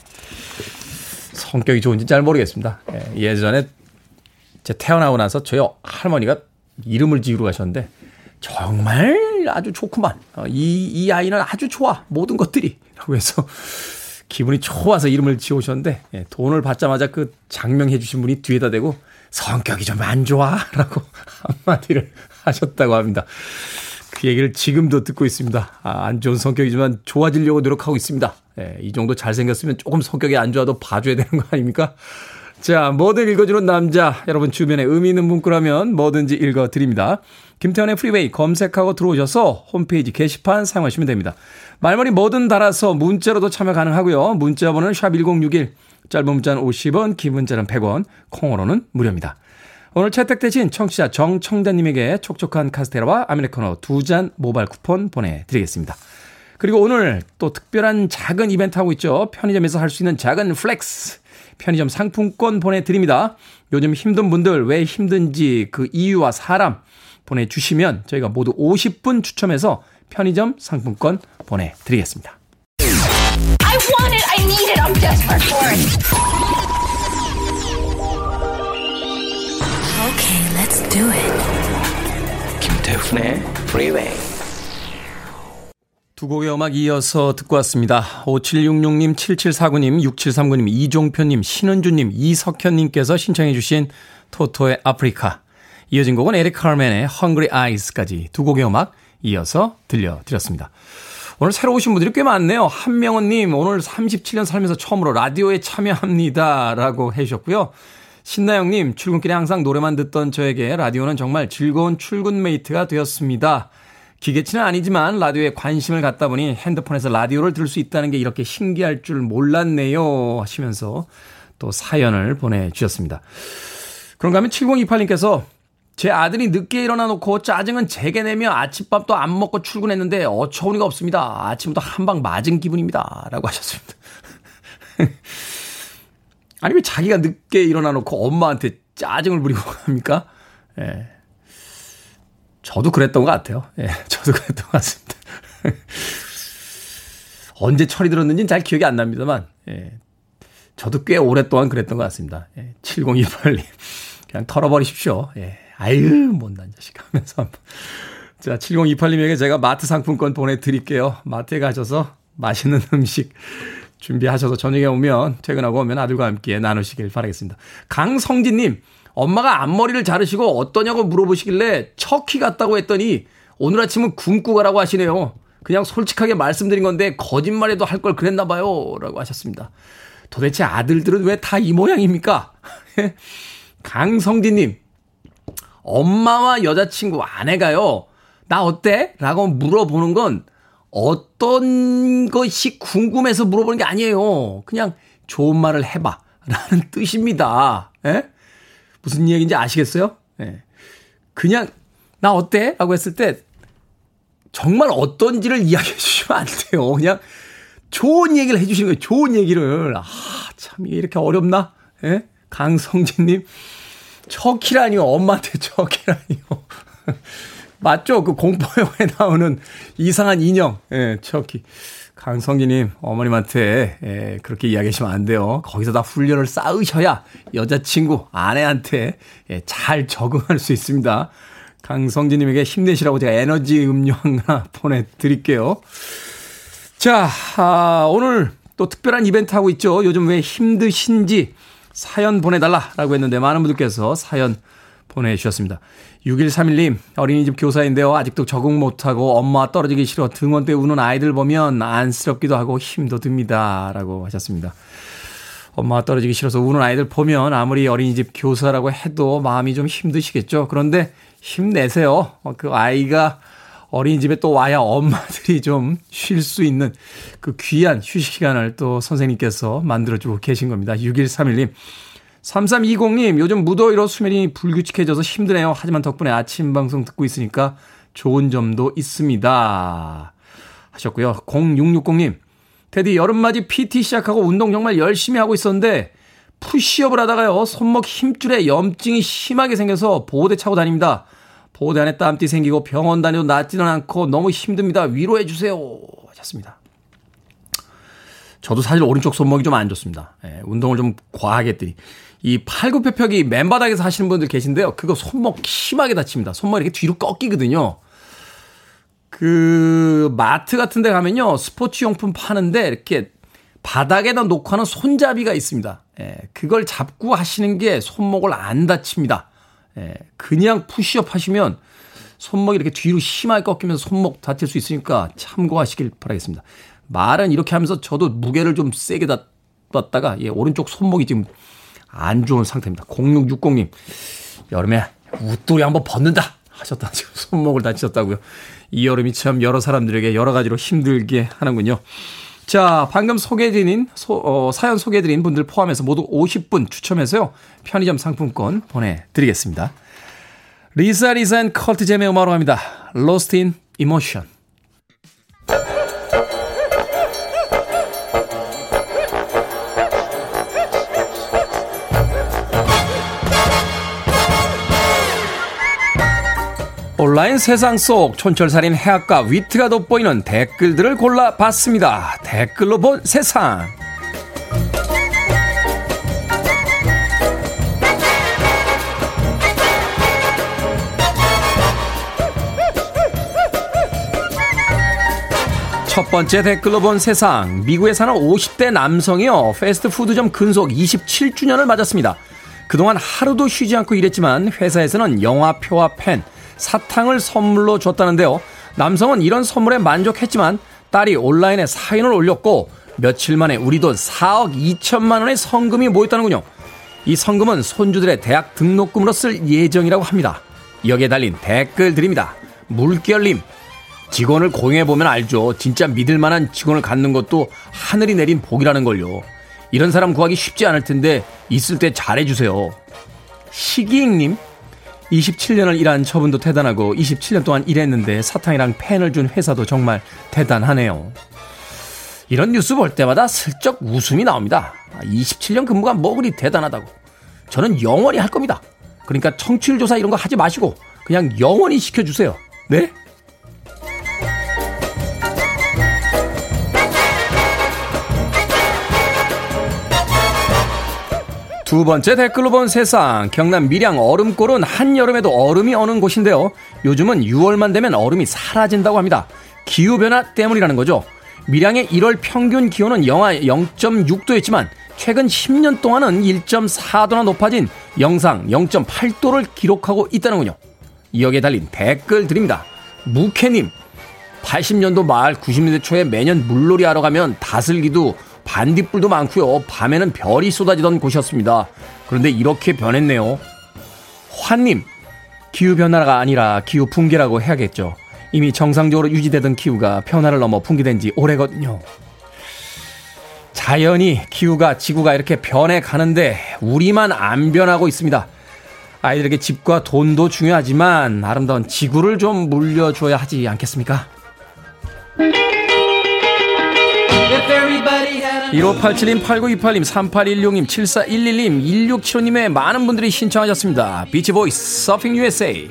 성격이 좋은지 잘 모르겠습니다. 예, 예전에 제가 태어나고 나서 저희 할머니가 이름을 지으러 가셨는데 정말 아주 좋구만. 어, 이, 이 아이는 아주 좋아. 모든 것들이. 라고 해서 기분이 좋아서 이름을 지어오셨는데 예, 돈을 받자마자 그 장명해 주신 분이 뒤에다 대고 성격이 좀 안 좋아. 라고 한마디를 하셨다고 합니다. 그 얘기를 지금도 듣고 있습니다. 아, 안 좋은 성격이지만 좋아지려고 노력하고 있습니다. 예, 이 정도 잘생겼으면 조금 성격이 안 좋아도 봐줘야 되는 거 아닙니까? 자, 뭐든 읽어주는 남자. 여러분 주변에 의미 있는 문구라면 뭐든지 읽어드립니다. 김태현의 프리웨이 검색하고 들어오셔서 홈페이지 게시판 사용하시면 됩니다. 말머리 뭐든 달아서 문자로도 참여 가능하고요. 문자 번호는 샵1061, 짧은 문자는 50원, 긴 문자는 100원, 콩으로는 무료입니다. 오늘 채택되신 청취자 정청자님에게 촉촉한 카스테라와 아메리카노 두 잔 모바일 쿠폰 보내드리겠습니다. 그리고 오늘 또 특별한 작은 이벤트 하고 있죠. 편의점에서 할 수 있는 작은 flex. 편의점 상품권 보내드립니다. 요즘 힘든 분들 왜 힘든지 그 이유와 사람 보내주시면 저희가 모두 50분 추첨해서 편의점 상품권 보내드리겠습니다. I want it, I need it, I'm desperate for it. Okay, let's do it. 김태훈의 Freeway. 두 곡의 음악 이어서 듣고 왔습니다. 5766님, 7749님, 6739님, 이종표님, 신은주님, 이석현님께서 신청해 주신 토토의 Africa. 이어진 곡은 에릭 카멘의 Hungry Eyes까지 두 곡의 음악 이어서 들려드렸습니다. 오늘 새로 오신 분들이 꽤 많네요. 한명은님, 오늘 37년 살면서 처음으로 라디오에 참여합니다. 라고 해주셨고요. 신나영님, 출근길에 항상 노래만 듣던 저에게 라디오는 정말 즐거운 출근 mate가 되었습니다. 기계치는 아니지만 라디오에 관심을 갖다 보니 핸드폰에서 라디오를 들을 수 있다는 게 이렇게 신기할 줄 몰랐네요 하시면서 또 사연을 보내주셨습니다. 그런가 하면 7028님께서 제 아들이 늦게 일어나 놓고 짜증은 제게 내며 아침밥도 안 먹고 출근했는데 어처구니가 없습니다. 아침부터 한 방 맞은 기분입니다. 라고 하셨습니다. 아니, 왜 자기가 늦게 일어나 놓고 엄마한테 짜증을 부리고 갑니까? 예. 저도 그랬던 것 같아요. 예, 저도 그랬던 것 같습니다. 언제 철이 들었는지는 잘 기억이 안 납니다만, 예, 저도 꽤 오랫동안 그랬던 것 같습니다. 예, 7028님. 그냥 털어버리십시오. 예, 아유, 못난 자식 하면서 한번. 자, 7028님에게 제가 마트 상품권 보내드릴게요. 마트에 가셔서 맛있는 음식 준비하셔서 저녁에 오면, 퇴근하고 오면 아들과 함께 나누시길 바라겠습니다. 강성진님, 엄마가 앞머리를 자르시고 어떠냐고 물어보시길래 척키 같다고 했더니 오늘 아침은 굶고 가라고 하시네요. 그냥 솔직하게 말씀드린 건데 거짓말해도 할 걸 그랬나 봐요. 라고 하셨습니다. 도대체 아들들은 왜 다 이 모양입니까? 강성진님, 엄마와 여자친구 아내가요, 나 어때? 라고 물어보는 건 어떤 것이 궁금해서 물어보는 게 아니에요. 그냥 좋은 말을 해봐. 라는 뜻입니다. 예? 무슨 얘기인지 아시겠어요? 예. 그냥, 나 어때? 라고 했을 때, 정말 어떤지를 이야기해 주시면 안 돼요. 그냥 좋은 얘기를 해 주시는 거예요. 좋은 얘기를. 아, 참, 이게 이렇게 어렵나? 예? 강성진 님, 척키라니요. 엄마한테 척키라니요. 맞죠? 그 공포영화에 나오는 이상한 인형. 예, 척키. 강성기님, 어머님한테, 예, 그렇게 이야기하시면 안 돼요. 거기서 다 훈련을 쌓으셔야 여자친구, 아내한테, 예, 잘 적응할 수 있습니다. 강성진님에게 힘내시라고 제가 에너지 음료 하나 보내드릴게요. 자, 아, 오늘 또 특별한 이벤트 하고 있죠. 요즘 왜 힘드신지 사연 보내달라라고 했는데 많은 분들께서 사연 보내주셨습니다. 6131님, 어린이집 교사인데요. 아직도 적응 못하고 엄마 떨어지기 싫어 등원 때 우는 아이들 보면 안쓰럽기도 하고 힘도 듭니다. 라고 하셨습니다. 엄마가 떨어지기 싫어서 우는 아이들 보면 아무리 어린이집 교사라고 해도 마음이 좀 힘드시겠죠. 그런데 힘내세요. 그 아이가 어린이집에 또 와야 엄마들이 좀 쉴 수 있는 그 귀한 휴식 시간을 또 선생님께서 만들어주고 계신 겁니다. 6131님. 3320님, 요즘 무더위로 수면이 불규칙해져서 힘드네요. 하지만 덕분에 아침 방송 듣고 있으니까 좋은 점도 있습니다. 하셨고요. 0660님, 테디 여름맞이 PT 시작하고 운동 정말 열심히 하고 있었는데 푸시업을 하다가요. 손목 힘줄에 염증이 심하게 생겨서 보호대 차고 다닙니다. 보호대 안에 땀띠 생기고 병원 다녀도 낫지는 않고 너무 힘듭니다. 위로해 주세요. 하셨습니다. 저도 사실 오른쪽 손목이 좀 안 좋습니다. 예, 운동을 좀 과하게 했더니 이 팔굽혀펴기 맨바닥에서 하시는 분들 계신데요. 그거 손목 심하게 다칩니다. 손목이 이렇게 뒤로 꺾이거든요. 그 마트 같은 데 가면요. 스포츠 용품 파는데 이렇게 바닥에다 놓고 하는 손잡이가 있습니다. 예, 그걸 잡고 하시는 게 손목을 안 다칩니다. 예, 그냥 푸시업 하시면 손목이 이렇게 뒤로 심하게 꺾이면서 손목 다칠 수 있으니까 참고하시길 바라겠습니다. 말은 이렇게 하면서 저도 무게를 좀 세게 놨다가 예, 오른쪽 손목이 지금 안 좋은 상태입니다. 0660님 여름에 웃돌이 한번 벗는다 하셨다 지금 손목을 다치셨다고요. 이 여름이 참 여러 사람들에게 여러 가지로 힘들게 하는군요. 자, 방금 소개해드린, 소, 어, 사연 소개해드린 분들 포함해서 모두 50분 추첨해서요. 편의점 상품권 보내드리겠습니다. 리사 리사 앤 컬트잼의 음악으로 합니다. Lost in Emotion. 온라인 세상 속 촌철살인 해학과 위트가 돋보이는 댓글들을 골라봤습니다. 댓글로 본 세상. 첫 번째 댓글로 본 세상. 미국에 사는 50대 남성이요. 패스트푸드점 근속 27주년을 맞았습니다. 그동안 하루도 쉬지 않고 일했지만 회사에서는 영화표와 펜, 사탕을 선물로 줬다는데요. 남성은 이런 선물에 만족했지만 딸이 온라인에 사인을 올렸고 며칠 만에 우리 돈 4억 2천만 원의 성금이 모였다는군요. 이 성금은 손주들의 대학 등록금으로 쓸 예정이라고 합니다. 여기에 달린 댓글 드립니다. 물결님, 직원을 고용해보면 알죠. 진짜 믿을 만한 직원을 갖는 것도 하늘이 내린 복이라는 걸요. 이런 사람 구하기 쉽지 않을 텐데 있을 때 잘해주세요. 시기익님, 27년을 일한 저분도 대단하고 27년 동안 일했는데 사탕이랑 펜을 준 회사도 정말 대단하네요. 이런 뉴스 볼 때마다 슬쩍 웃음이 나옵니다. 27년 근무가 뭐 그리 대단하다고. 저는 영원히 할 겁니다. 그러니까 청취율 조사 이런 거 하지 마시고 그냥 영원히 시켜주세요. 네? 두 번째 댓글로 본 세상. 경남 밀양 얼음골은 한여름에도 얼음이 어는 곳인데요. 요즘은 6월만 되면 얼음이 사라진다고 합니다. 기후변화 때문이라는 거죠. 밀양의 1월 평균 기온은 영하 0.6도였지만 최근 10년 동안은 1.4도나 높아진 영상 0.8도를 기록하고 있다는군요. 여기에 달린 댓글 드립니다. 무캐님, 80년도 말 90년대 초에 매년 물놀이 하러 가면 다슬기도 반딧불도 많고요. 밤에는 별이 쏟아지던 곳이었습니다. 그런데 이렇게 변했네요. 환님, 기후 변화가 아니라 기후 붕괴라고 해야겠죠. 이미 정상적으로 유지되던 기후가 변화를 넘어 붕괴된 지 오래거든요. 자연이, 기후가, 지구가 이렇게 변해 가는데 우리만 안 변하고 있습니다. 아이들에게 집과 돈도 중요하지만 아름다운 지구를 좀 물려줘야 하지 않겠습니까? 1587님, 8928님, 3816님, 7411님, 1675님의 많은 분들이 신청하셨습니다. 비치보이스, 서핑 USA.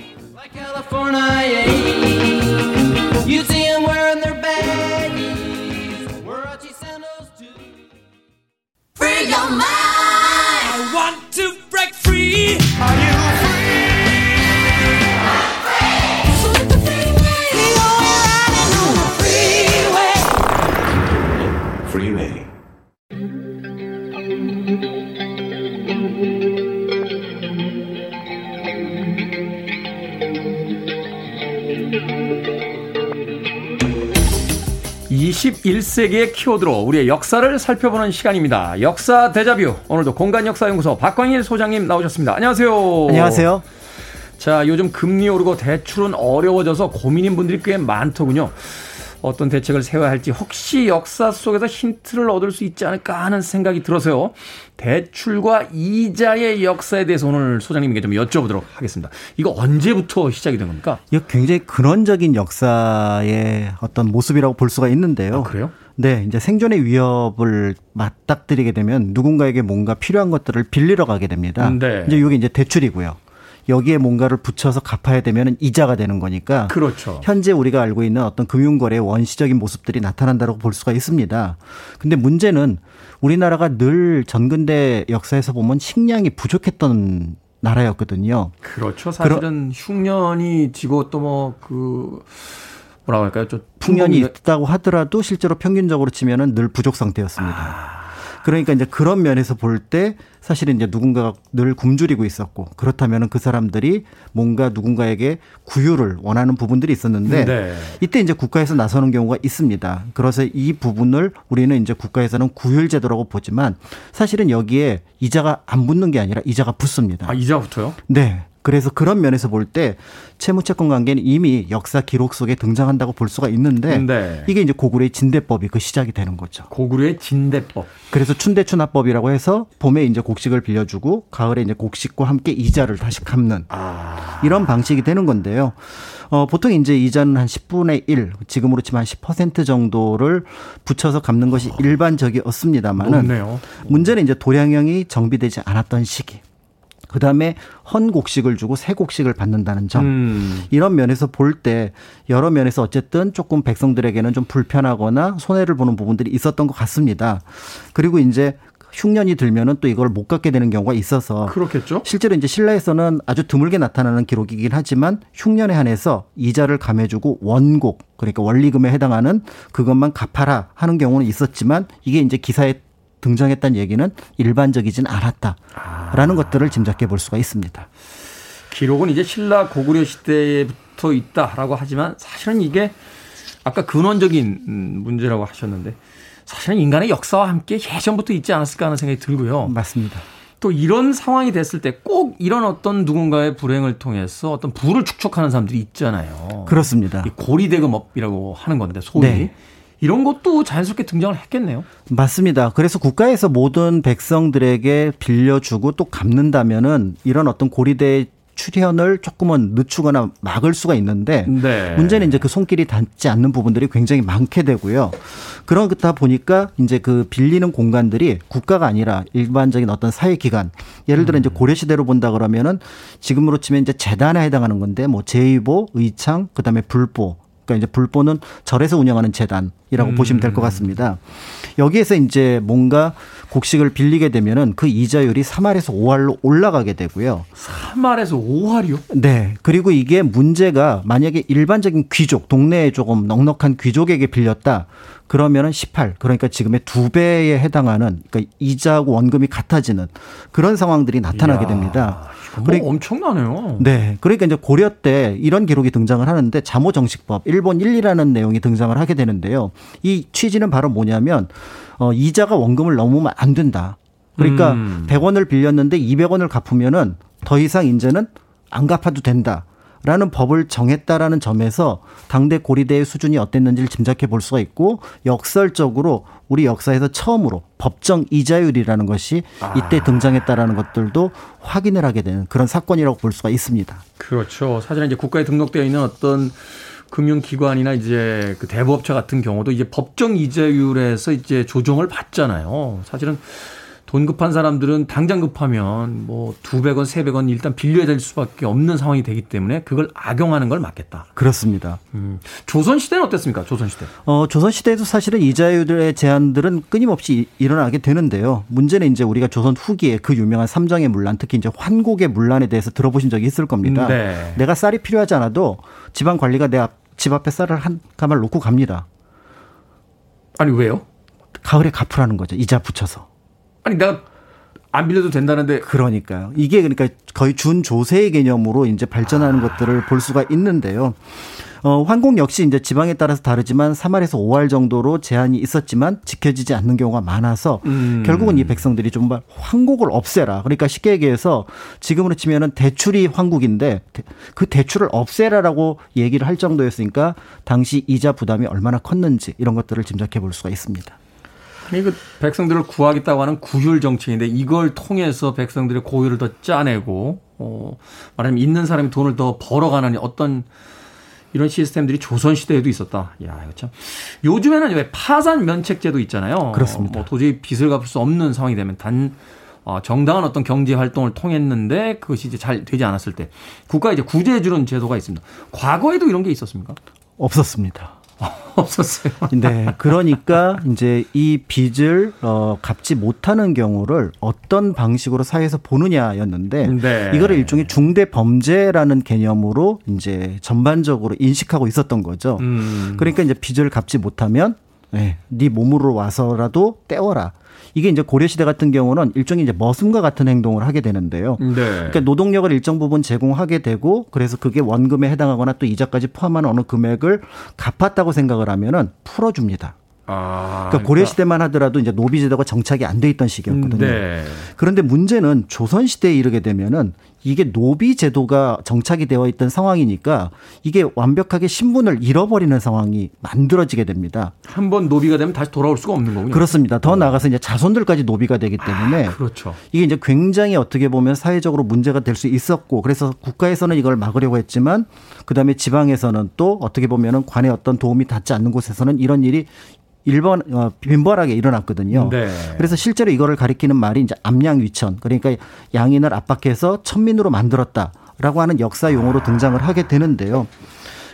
21세기의 키워드로 우리의 역사를 살펴보는 시간입니다. 역사 대자뷰. 오늘도 공간역사연구소 박광일 소장님 나오셨습니다. 안녕하세요. 안녕하세요. 자, 요즘 금리 오르고 대출은 어려워져서 고민인 분들이 꽤 많더군요. 어떤 대책을 세워야 할지 혹시 역사 속에서 힌트를 얻을 수 있지 않을까 하는 생각이 들어서요. 대출과 이자의 역사에 대해서 오늘 소장님에게 좀 여쭤보도록 하겠습니다. 이거 언제부터 시작이 된 겁니까? 이거 굉장히 근원적인 역사의 어떤 모습이라고 볼 수가 있는데요. 아, 그래요? 네, 이제 생존의 위협을 맞닥뜨리게 되면 누군가에게 뭔가 필요한 것들을 빌리러 가게 됩니다. 네. 이제 이게 이제 대출이고요. 여기에 뭔가를 붙여서 갚아야 되면 이자가 되는 거니까. 그렇죠. 현재 우리가 알고 있는 어떤 금융거래의 원시적인 모습들이 나타난다고 볼 수가 있습니다. 근데 문제는 우리나라가 늘 전근대 역사에서 보면 식량이 부족했던 나라였거든요. 그렇죠. 사실은 흉년이 지고 또 뭐 그 뭐라고 할까요? 좀 풍년이 있다고 하더라도 실제로 평균적으로 치면은 늘 부족 상태였습니다. 아. 그러니까 이제 그런 면에서 볼 때 사실은 이제 누군가가 늘 굶주리고 있었고 그렇다면은 그 사람들이 뭔가 누군가에게 구유를 원하는 부분들이 있었는데 네. 이때 이제 국가에서 나서는 경우가 있습니다. 그래서 이 부분을 우리는 이제 국가에서는 구휼 제도라고 보지만 사실은 여기에 이자가 안 붙는 게 아니라 이자가 붙습니다. 아, 이자가 붙어요? 네. 그래서 그런 면에서 볼 때 채무채권 관계는 이미 역사 기록 속에 등장한다고 볼 수가 있는데 네. 이게 이제 고구려의 진대법이 그 시작이 되는 거죠. 고구려의 진대법. 그래서 춘대춘합법이라고 해서 봄에 이제 곡식을 빌려주고 가을에 이제 곡식과 함께 이자를 다시 갚는 아. 이런 방식이 되는 건데요. 어, 보통 이제 이자는 한 10분의 1, 지금으로 치면 한 10% 정도를 붙여서 갚는 것이 일반적이었습니다만은 문제는 이제 도량형이 정비되지 않았던 시기. 그 다음에 헌 곡식을 주고 새 곡식을 받는다는 점. 음. 이런 면에서 볼 때 여러 면에서 어쨌든 조금 백성들에게는 좀 불편하거나 손해를 보는 부분들이 있었던 것 같습니다. 그리고 이제 흉년이 들면은 또 이걸 못 갖게 되는 경우가 있어서 그렇겠죠. 실제로 이제 신라에서는 아주 드물게 나타나는 기록이긴 하지만 흉년에 한해서 이자를 감해주고 원곡 그러니까 원리금에 해당하는 그것만 갚아라 하는 경우는 있었지만 이게 이제 기사에 등장했다는 얘기는 일반적이진 않았다라는 아. 것들을 짐작해 볼 수가 있습니다. 기록은 이제 신라 고구려 시대부터 있다라고 하지만 사실은 이게 아까 근원적인 문제라고 하셨는데 사실은 인간의 역사와 함께 예전부터 있지 않았을까 하는 생각이 들고요. 맞습니다. 또 이런 상황이 됐을 때 꼭 이런 어떤 누군가의 불행을 통해서 어떤 부를 축적하는 사람들이 있잖아요. 그렇습니다. 고리대금업이라고 하는 건데 소위 네. 이런 것도 자연스럽게 등장을 했겠네요. 맞습니다. 그래서 국가에서 모든 백성들에게 빌려주고 또 갚는다면은 이런 어떤 고리대 출현을 조금은 늦추거나 막을 수가 있는데 네. 문제는 이제 그 손길이 닿지 않는 부분들이 굉장히 많게 되고요. 그러다 보니까 이제 그 빌리는 공간들이 국가가 아니라 일반적인 어떤 사회 기관 예를 들어 이제 음. 고려 시대로 본다 그러면은 지금으로 치면 이제 재단에 해당하는 건데 뭐 제의보, 의창, 그다음에 불보 그러니까 이제 불보는 절에서 운영하는 재단이라고 음. 보시면 될 것 같습니다. 여기에서 이제 뭔가 곡식을 빌리게 되면은 그 이자율이 3할에서 5할로 올라가게 되고요. 3할에서 5할이요? 네. 그리고 이게 문제가 만약에 일반적인 귀족, 동네에 조금 넉넉한 귀족에게 빌렸다. 그러면은 18. 그러니까 지금의 두 배에 해당하는 그러니까 이자하고 원금이 같아지는 그런 상황들이 나타나게 됩니다. 뭐 그러니까, 엄청나네요. 네. 그러니까 이제 고려 때 이런 기록이 등장을 하는데 자모 정식법 일본 1이라는 내용이 등장을 하게 되는데요. 이 취지는 바로 뭐냐면 어 이자가 원금을 넘으면 안 된다. 그러니까 음. 100원을 빌렸는데 200원을 갚으면은 더 이상 이제는 안 갚아도 된다. 라는 법을 정했다라는 점에서 당대 고리대의 수준이 어땠는지를 짐작해 볼 수가 있고 역설적으로 우리 역사에서 처음으로 법정 이자율이라는 것이 이때 아. 등장했다라는 것들도 확인을 하게 되는 그런 사건이라고 볼 수가 있습니다. 그렇죠. 사실은 이제 국가에 등록되어 있는 어떤 금융기관이나 이제 그 대부업체 같은 경우도 이제 법정 이자율에서 이제 조정을 받잖아요. 사실은 돈 급한 사람들은 당장 급하면 뭐 두백 원, 세백 원 일단 빌려야 될 수밖에 없는 상황이 되기 때문에 그걸 악용하는 걸 막겠다. 그렇습니다. 음. 조선 시대는 어땠습니까? 조선 시대. 어, 조선 시대에도 사실은 이자율의 제한들은 끊임없이 일어나게 되는데요. 문제는 이제 우리가 조선 후기에 그 유명한 삼정의 문란, 특히 이제 환곡의 문란에 대해서 들어보신 적이 있을 겁니다. 네. 내가 쌀이 필요하지 않아도 지방 관리가 내집 앞에 쌀을 한 가말 놓고 갑니다. 아니 왜요? 가을에 갚으라는 거죠. 이자 붙여서. 아니 내가 안 빌려도 된다는데 그러니까요. 이게 그러니까 거의 준조세의 개념으로 이제 발전하는 아. 것들을 볼 수가 있는데요. 어, 환공 역시 이제 지방에 따라서 다르지만 3월에서 5월 정도로 제한이 있었지만 지켜지지 않는 경우가 많아서 음. 결국은 이 백성들이 좀 환곡을 없애라. 그러니까 쉽게 얘기해서 지금으로 치면은 대출이 환국인데 그 대출을 없애라라고 얘기를 할 정도였으니까 당시 이자 부담이 얼마나 컸는지 이런 것들을 짐작해 볼 수가 있습니다. 그 백성들을 구하겠다고 하는 구휼 정책인데 이걸 통해서 백성들의 고유를 더 짜내고 어 말하자면 있는 사람이 돈을 더 벌어가는 어떤 이런 시스템들이 조선 시대에도 있었다. 야, 이거 참. 요즘에는 왜 파산 면책제도 있잖아요. 그렇습니다. 뭐 도저히 빚을 갚을 수 없는 상황이 되면 단 어, 정당한 어떤 경제 활동을 통했는데 그것이 이제 잘 되지 않았을 때 국가 이제 구제해 주는 제도가 있습니다. 과거에도 이런 게 있었습니까? 없었습니다. 없었어요. 네. 그러니까 이제 이 빚을 어 갚지 못하는 경우를 어떤 방식으로 사회에서 보느냐였는데 네. 이거를 일종의 중대 범죄라는 개념으로 이제 전반적으로 인식하고 있었던 거죠. 음. 그러니까 이제 빚을 갚지 못하면 네, 네 몸으로 와서라도 떼어라. 이게 이제 고려 시대 같은 경우는 일종의 이제 머슴과 같은 행동을 하게 되는데요. 네. 그러니까 노동력을 일정 부분 제공하게 되고 그래서 그게 원금에 해당하거나 또 이자까지 포함하는 어느 금액을 갚았다고 생각을 하면은 풀어줍니다. 아, 그러니까 고려 시대만 하더라도 이제 노비 제도가 정착이 안 돼 있던 시기였거든요. 네. 그런데 문제는 조선 시대에 이르게 되면은 이게 노비 제도가 정착이 되어 있던 상황이니까 이게 완벽하게 신분을 잃어버리는 상황이 만들어지게 됩니다. 한 번 노비가 되면 다시 돌아올 수가 없는 거군요. 그렇습니다. 더 어. 나아가서 이제 자손들까지 노비가 되기 때문에 아, 그렇죠. 이게 이제 굉장히 어떻게 보면 사회적으로 문제가 될 수 있었고 그래서 국가에서는 이걸 막으려고 했지만 그다음에 지방에서는 또 어떻게 보면은 관의 어떤 도움이 닿지 않는 곳에서는 이런 일이 일본 어, 빈번하게 일어났거든요. 네. 그래서 실제로 이거를 가리키는 말이 이제 암양 위천 그러니까 양인을 압박해서 천민으로 만들었다라고 하는 역사 용어로 아. 등장을 하게 되는데요.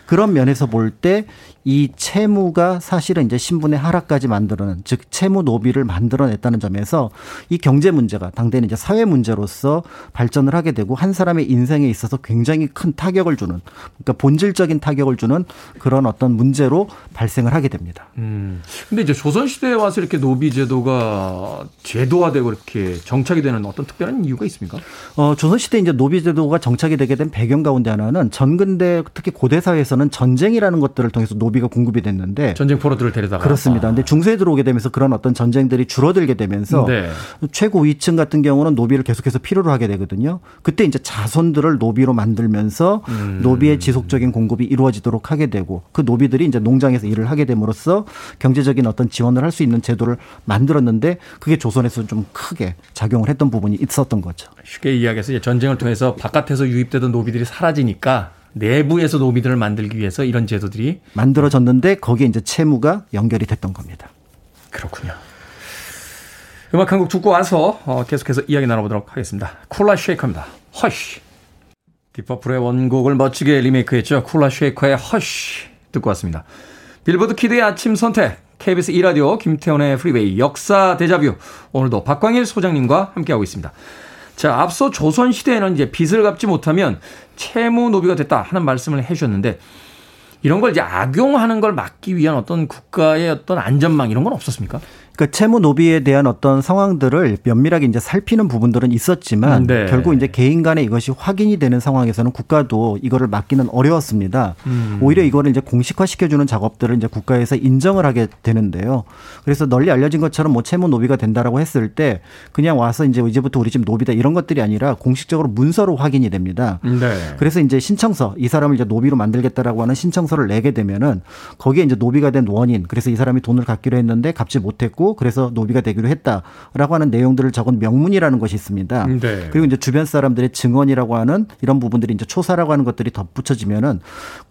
그런 면에서 볼 때이 채무가 사실은 이제 신분의 하락까지 만들어낸 즉 채무 노비를 만들어냈다는 점에서 이 경제 문제가 당대는 이제 사회 문제로서 발전을 하게 되고 한 사람의 인생에 있어서 굉장히 큰 타격을 주는 그러니까 본질적인 타격을 주는 그런 어떤 문제로 발생을 하게 됩니다. 음. 근데 이제 조선 시대에 와서 이렇게 노비 제도가 제도화되고 이렇게 정착이 되는 어떤 특별한 이유가 있습니까? 어, 조선 시대 이제 노비 제도가 정착이 되게 된 배경 가운데 하나는 전근대 특히 고대 사회에서는 전쟁이라는 것들을 통해서 노비가 공급이 됐는데 전쟁 포로들을 데려다가 그렇습니다. 아. 근데 중세에 들어오게 되면서 그런 어떤 전쟁들이 줄어들게 되면서 네. 최고위층 같은 경우는 노비를 계속해서 필요로 하게 되거든요. 그때 이제 자손들을 노비로 만들면서 음. 노비의 지속적인 공급이 이루어지도록 하게 되고 그 노비들이 이제 농장에서 일을 하게 됨으로써 경제적인 어떤 지원을 할 수 있는 제도를 만들었는데 그게 조선에서 좀 크게 작용을 했던 부분이 있었던 거죠. 쉽게 이야기해서 전쟁을 통해서 바깥에서 유입되던 노비들이 사라지니까 내부에서 노비들을 만들기 위해서 이런 제도들이 만들어졌는데 거기에 이제 채무가 연결이 됐던 겁니다. 그렇군요. 음악 한 곡 듣고 와서 어, 계속해서 이야기 나눠보도록 하겠습니다. Kula Shaker입니다. Hush. Deep Purple의 원곡을 멋지게 리메이크했죠. Kula Shaker의 Hush 듣고 왔습니다. 빌보드 kid의 아침 선택. KBS 2라디오 김태원의 Freeway 역사 데자뷰. 오늘도 박광일 소장님과 함께하고 있습니다. 자, 앞서 조선 시대에는 이제 빚을 갚지 못하면 채무 노비가 됐다 하는 말씀을 해 주셨는데 이런 걸 이제 악용하는 걸 막기 위한 어떤 국가의 어떤 안전망 이런 건 없었습니까? 그러니까 채무 노비에 대한 어떤 상황들을 면밀하게 이제 살피는 부분들은 있었지만 네. 결국 이제 개인 간에 이것이 확인이 되는 상황에서는 국가도 이거를 막기는 어려웠습니다. 음. 오히려 이거를 이제 공식화 시켜주는 작업들을 이제 국가에서 인정을 하게 되는데요. 그래서 널리 알려진 것처럼 뭐 채무 노비가 된다라고 했을 때 그냥 와서 이제 이제부터 우리 집 노비다 이런 것들이 아니라 공식적으로 문서로 확인이 됩니다. 네. 그래서 이제 신청서 이 사람을 이제 노비로 만들겠다라고 하는 신청서를 내게 되면은 거기에 이제 노비가 된 원인 그래서 이 사람이 돈을 갚기로 했는데 갚지 못했고 그래서 노비가 되기로 했다라고 하는 내용들을 적은 명문이라는 것이 있습니다. 네. 그리고 이제 주변 사람들의 증언이라고 하는 이런 부분들이 이제 초사라고 하는 것들이 덧붙여지면은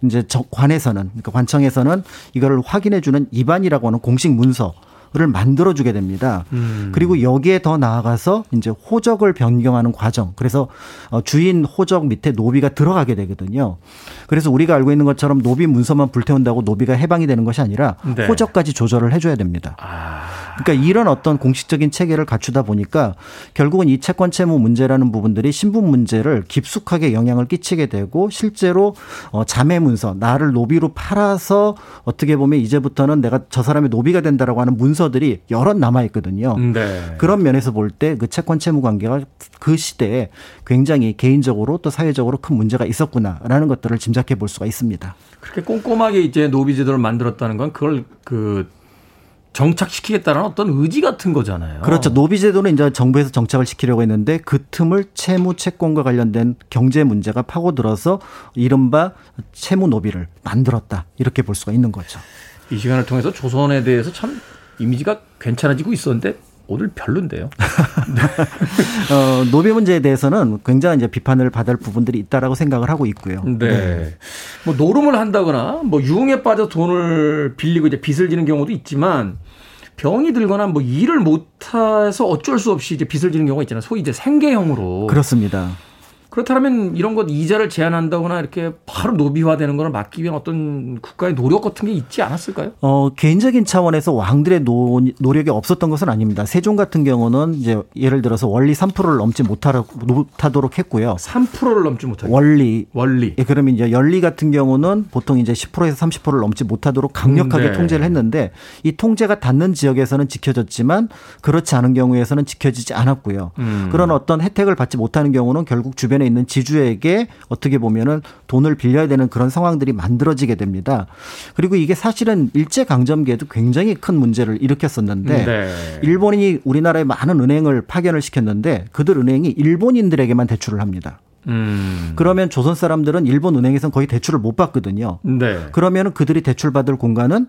이제 관에서는 그러니까 관청에서는 이거를 확인해 주는 입안이라고 하는 공식 문서 를 만들어 주게 됩니다. 음. 그리고 여기에 더 나아가서 이제 호적을 변경하는 과정. 그래서 어, 주인 호적 밑에 노비가 들어가게 되거든요. 그래서 우리가 알고 있는 것처럼 노비 문서만 불태운다고 노비가 해방이 되는 것이 아니라 네. 호적까지 조절을 해줘야 됩니다. 아. 그러니까 이런 어떤 공식적인 체계를 갖추다 보니까 결국은 이 채권 채무 문제라는 부분들이 신분 문제를 깊숙하게 영향을 끼치게 되고 실제로 어, 자매 문서 나를 노비로 팔아서 어떻게 보면 이제부터는 내가 저 사람의 노비가 된다라고 하는 문서들이 여럿 남아 있거든요. 네. 그런 면에서 볼 때 그 채권 채무 관계가 그 시대에 굉장히 개인적으로 또 사회적으로 큰 문제가 있었구나라는 것들을 짐작해 볼 수가 있습니다. 그렇게 꼼꼼하게 이제 노비 제도를 만들었다는 건 그걸 그 정착시키겠다는 어떤 의지 같은 거잖아요. 그렇죠. 노비 제도는 이제 정부에서 정착을 시키려고 했는데 그 틈을 채무 채권과 관련된 경제 문제가 파고들어서 이른바 채무 노비를 만들었다. 이렇게 볼 수가 있는 거죠. 이 시간을 통해서 조선에 대해서 참 이미지가 괜찮아지고 있었는데 오늘 별론데요. 어, 노비 문제에 대해서는 굉장히 이제 비판을 받을 부분들이 있다라고 생각을 하고 있고요. 네. 네. 뭐 노름을 한다거나 뭐 유흥에 빠져 돈을 빌리고 이제 빚을 지는 경우도 있지만 병이 들거나 뭐 일을 못해서 어쩔 수 없이 이제 빚을 지는 경우가 있잖아요. 소위 이제 생계형으로. 그렇습니다. 그렇다면 이런 것 이자를 제한한다거나 이렇게 바로 노비화되는 거를 막기 위한 어떤 국가의 노력 같은 게 있지 않았을까요? 어, 개인적인 차원에서 왕들의 노, 노력이 없었던 것은 아닙니다. 세종 같은 경우는 이제 예를 들어서 월리 3%를 넘지 못하도록 했고요. 3%를 넘지 못하도록. 월리. 월리. 예, 그러면 이제 연리 같은 경우는 보통 이제 10%에서 30%를 넘지 못하도록 강력하게 음, 네. 통제를 했는데 이 통제가 닿는 지역에서는 지켜졌지만 그렇지 않은 경우에서는 지켜지지 않았고요. 음. 그런 어떤 혜택을 받지 못하는 경우는 결국 주변 에 있는 지주에게 어떻게 보면은 돈을 빌려야 되는 그런 상황들이 만들어지게 됩니다. 그리고 이게 사실은 일제 강점기에도 굉장히 큰 문제를 일으켰었는데 네. 일본이 우리나라의 많은 은행을 파견을 시켰는데 그들 은행이 일본인들에게만 대출을 합니다. 음. 그러면 조선 사람들은 일본 은행에선 거의 대출을 못 받거든요. 네. 그러면 그들이 대출 받을 공간은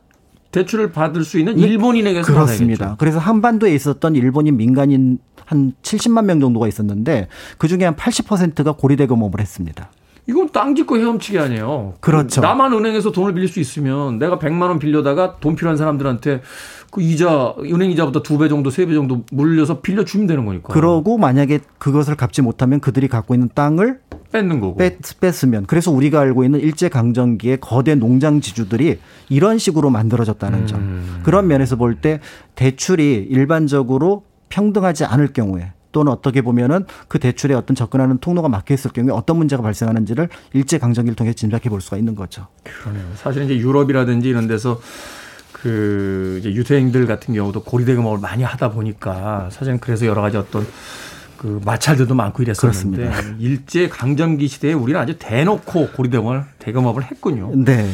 대출을 받을 수 있는 네. 일본인에게서 그렇습니다. 받아야겠죠. 그래서 한반도에 있었던 일본인 민간인 한 70만 명 정도가 있었는데 그 중에 한 80%가 고리대금업을 했습니다. 이건 땅 짓고 헤엄치기 아니에요. 그렇죠. 나만 은행에서 돈을 빌릴 수 있으면 내가 100만 원 빌려다가 돈 필요한 사람들한테 그 이자 은행 이자보다 두 배 정도 세 배 정도 물려서 빌려 주면 되는 거니까. 그러고 만약에 그것을 갚지 못하면 그들이 갖고 있는 땅을 뺏는 거고. 뺐, 뺐으면 그래서 우리가 알고 있는 일제 강점기의 거대 농장 지주들이 이런 식으로 만들어졌다는 점. 음. 그런 면에서 볼 때 대출이 일반적으로 평등하지 않을 경우에 또는 어떻게 보면은 그 대출에 어떤 접근하는 통로가 막혀 있을 경우에 어떤 문제가 발생하는지를 일제 강점기를 통해 짐작해 볼 수가 있는 거죠. 그러네요. 사실 이제 유럽이라든지 이런 데서 그 이제 유대인들 같은 경우도 고리대금업을 많이 하다 보니까 사실은 그래서 여러 가지 어떤 그 마찰들도 많고 이랬었는데 그렇습니다. 일제 강점기 시대에 우리는 아주 대놓고 고리대금을 대금업을 했군요. 네.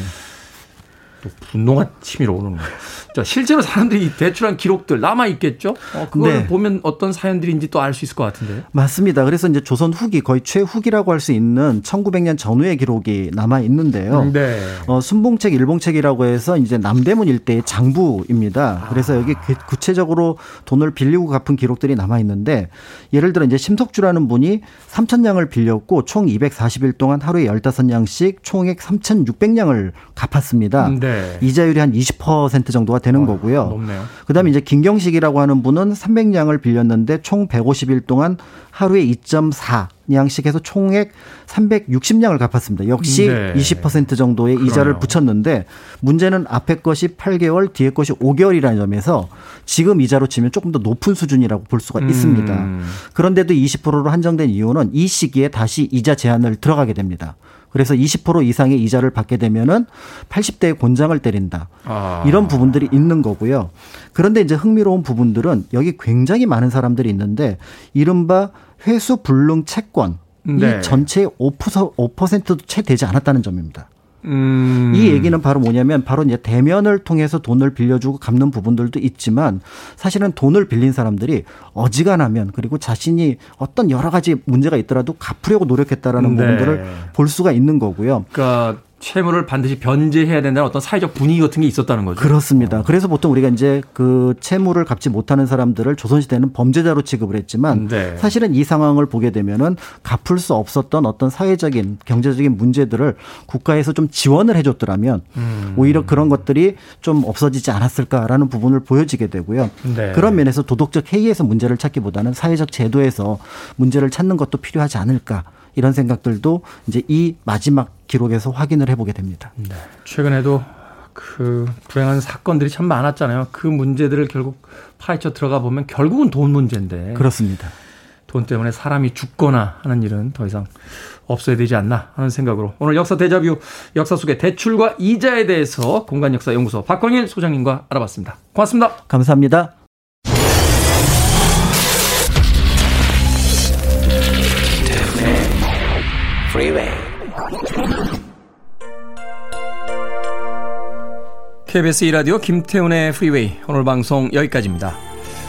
또 분노가 치밀어 오는 거예요. 자, 실제로 사람들이 대출한 기록들 남아 있겠죠? 어, 그걸 네. 보면 어떤 사연들인지 또 알 수 있을 것 같은데. 맞습니다. 그래서 이제 조선 후기 거의 최후기라고 할 수 있는 1900년 전후의 기록이 남아 있는데요. 음, 네. 어, 순봉책, 일봉책이라고 해서 이제 남대문 일대의 장부입니다. 그래서 여기 구체적으로 돈을 빌리고 갚은 기록들이 남아 있는데 예를 들어 이제 심석주라는 분이 3천냥을 빌렸고 총 240일 동안 하루에 15냥씩 총액 3,600냥을 갚았습니다. 음, 네. 이자율이 한 20% 정도가 되는 어, 거고요. 높네요. 그다음에 이제 김경식이라고 하는 분은 300량을 빌렸는데 총 150일 동안 하루에 2.4 량씩 해서 총액 360량을 갚았습니다. 역시 네. 20% 정도의 그러네요. 이자를 붙였는데 문제는 앞에 것이 8개월, 뒤에 것이 5개월이라는 점에서 지금 이자로 치면 조금 더 높은 수준이라고 볼 수가 음. 있습니다. 그런데도 20%로 한정된 이유는 이 시기에 다시 이자 제한을 들어가게 됩니다. 그래서 20% 이상의 이자를 받게 되면은 80대의 곤장을 때린다. 아. 이런 부분들이 있는 거고요. 그런데 이제 흥미로운 부분들은 여기 굉장히 많은 사람들이 있는데 이른바 회수 불능 채권 네. 이 전체의 5%, 5%도 채 되지 않았다는 점입니다. 음. 이 얘기는 바로 뭐냐면 바로 이제 대면을 통해서 돈을 빌려주고 갚는 부분들도 있지만 사실은 돈을 빌린 사람들이 어지간하면 그리고 자신이 어떤 여러 가지 문제가 있더라도 갚으려고 노력했다라는 네. 부분들을 볼 수가 있는 거고요. 그러니까 채무를 반드시 변제해야 된다는 어떤 사회적 분위기 같은 게 있었다는 거죠. 그렇습니다. 그래서 보통 우리가 이제 그 채무를 갚지 못하는 사람들을 조선시대는 범죄자로 취급을 했지만 네. 사실은 이 상황을 보게 되면은 갚을 수 없었던 어떤 사회적인 경제적인 문제들을 국가에서 좀 지원을 해줬더라면 음. 오히려 그런 것들이 좀 없어지지 않았을까라는 부분을 보여지게 되고요. 네. 그런 면에서 도덕적 해이에서 문제를 찾기보다는 사회적 제도에서 문제를 찾는 것도 필요하지 않을까. 이런 생각들도 이제 이 마지막 기록에서 확인을 해보게 됩니다. 네. 최근에도 그 불행한 사건들이 참 많았잖아요. 그 문제들을 결국 파헤쳐 들어가 보면 결국은 돈 문제인데. 그렇습니다. 돈 때문에 사람이 죽거나 하는 일은 더 이상 없어야 되지 않나 하는 생각으로 오늘 역사 대자뷰 역사 속의 대출과 이자에 대해서 공간역사연구소 박광일 소장님과 알아봤습니다. 고맙습니다. 감사합니다. KBS 이라디오 김태훈의 Freeway 오늘 방송 여기까지입니다.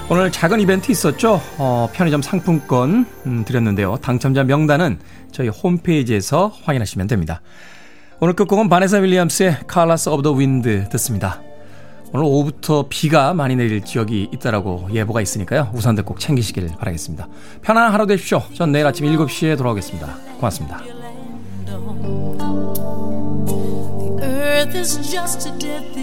오늘 작은 이벤트 있었죠? 어, 편의점 상품권 음, 드렸는데요. 당첨자 명단은 저희 홈페이지에서 확인하시면 됩니다. 오늘 끝곡은 바네사 윌리엄스의 Colors of the Wind 듣습니다. 오늘 오후부터 비가 많이 내릴 지역이 있다라고 예보가 있으니까요. 우산들 꼭 챙기시길 바라겠습니다. 편안한 하루 되십시오. 전 내일 아침 7시에 돌아오겠습니다. 고맙습니다. Earth is just a dead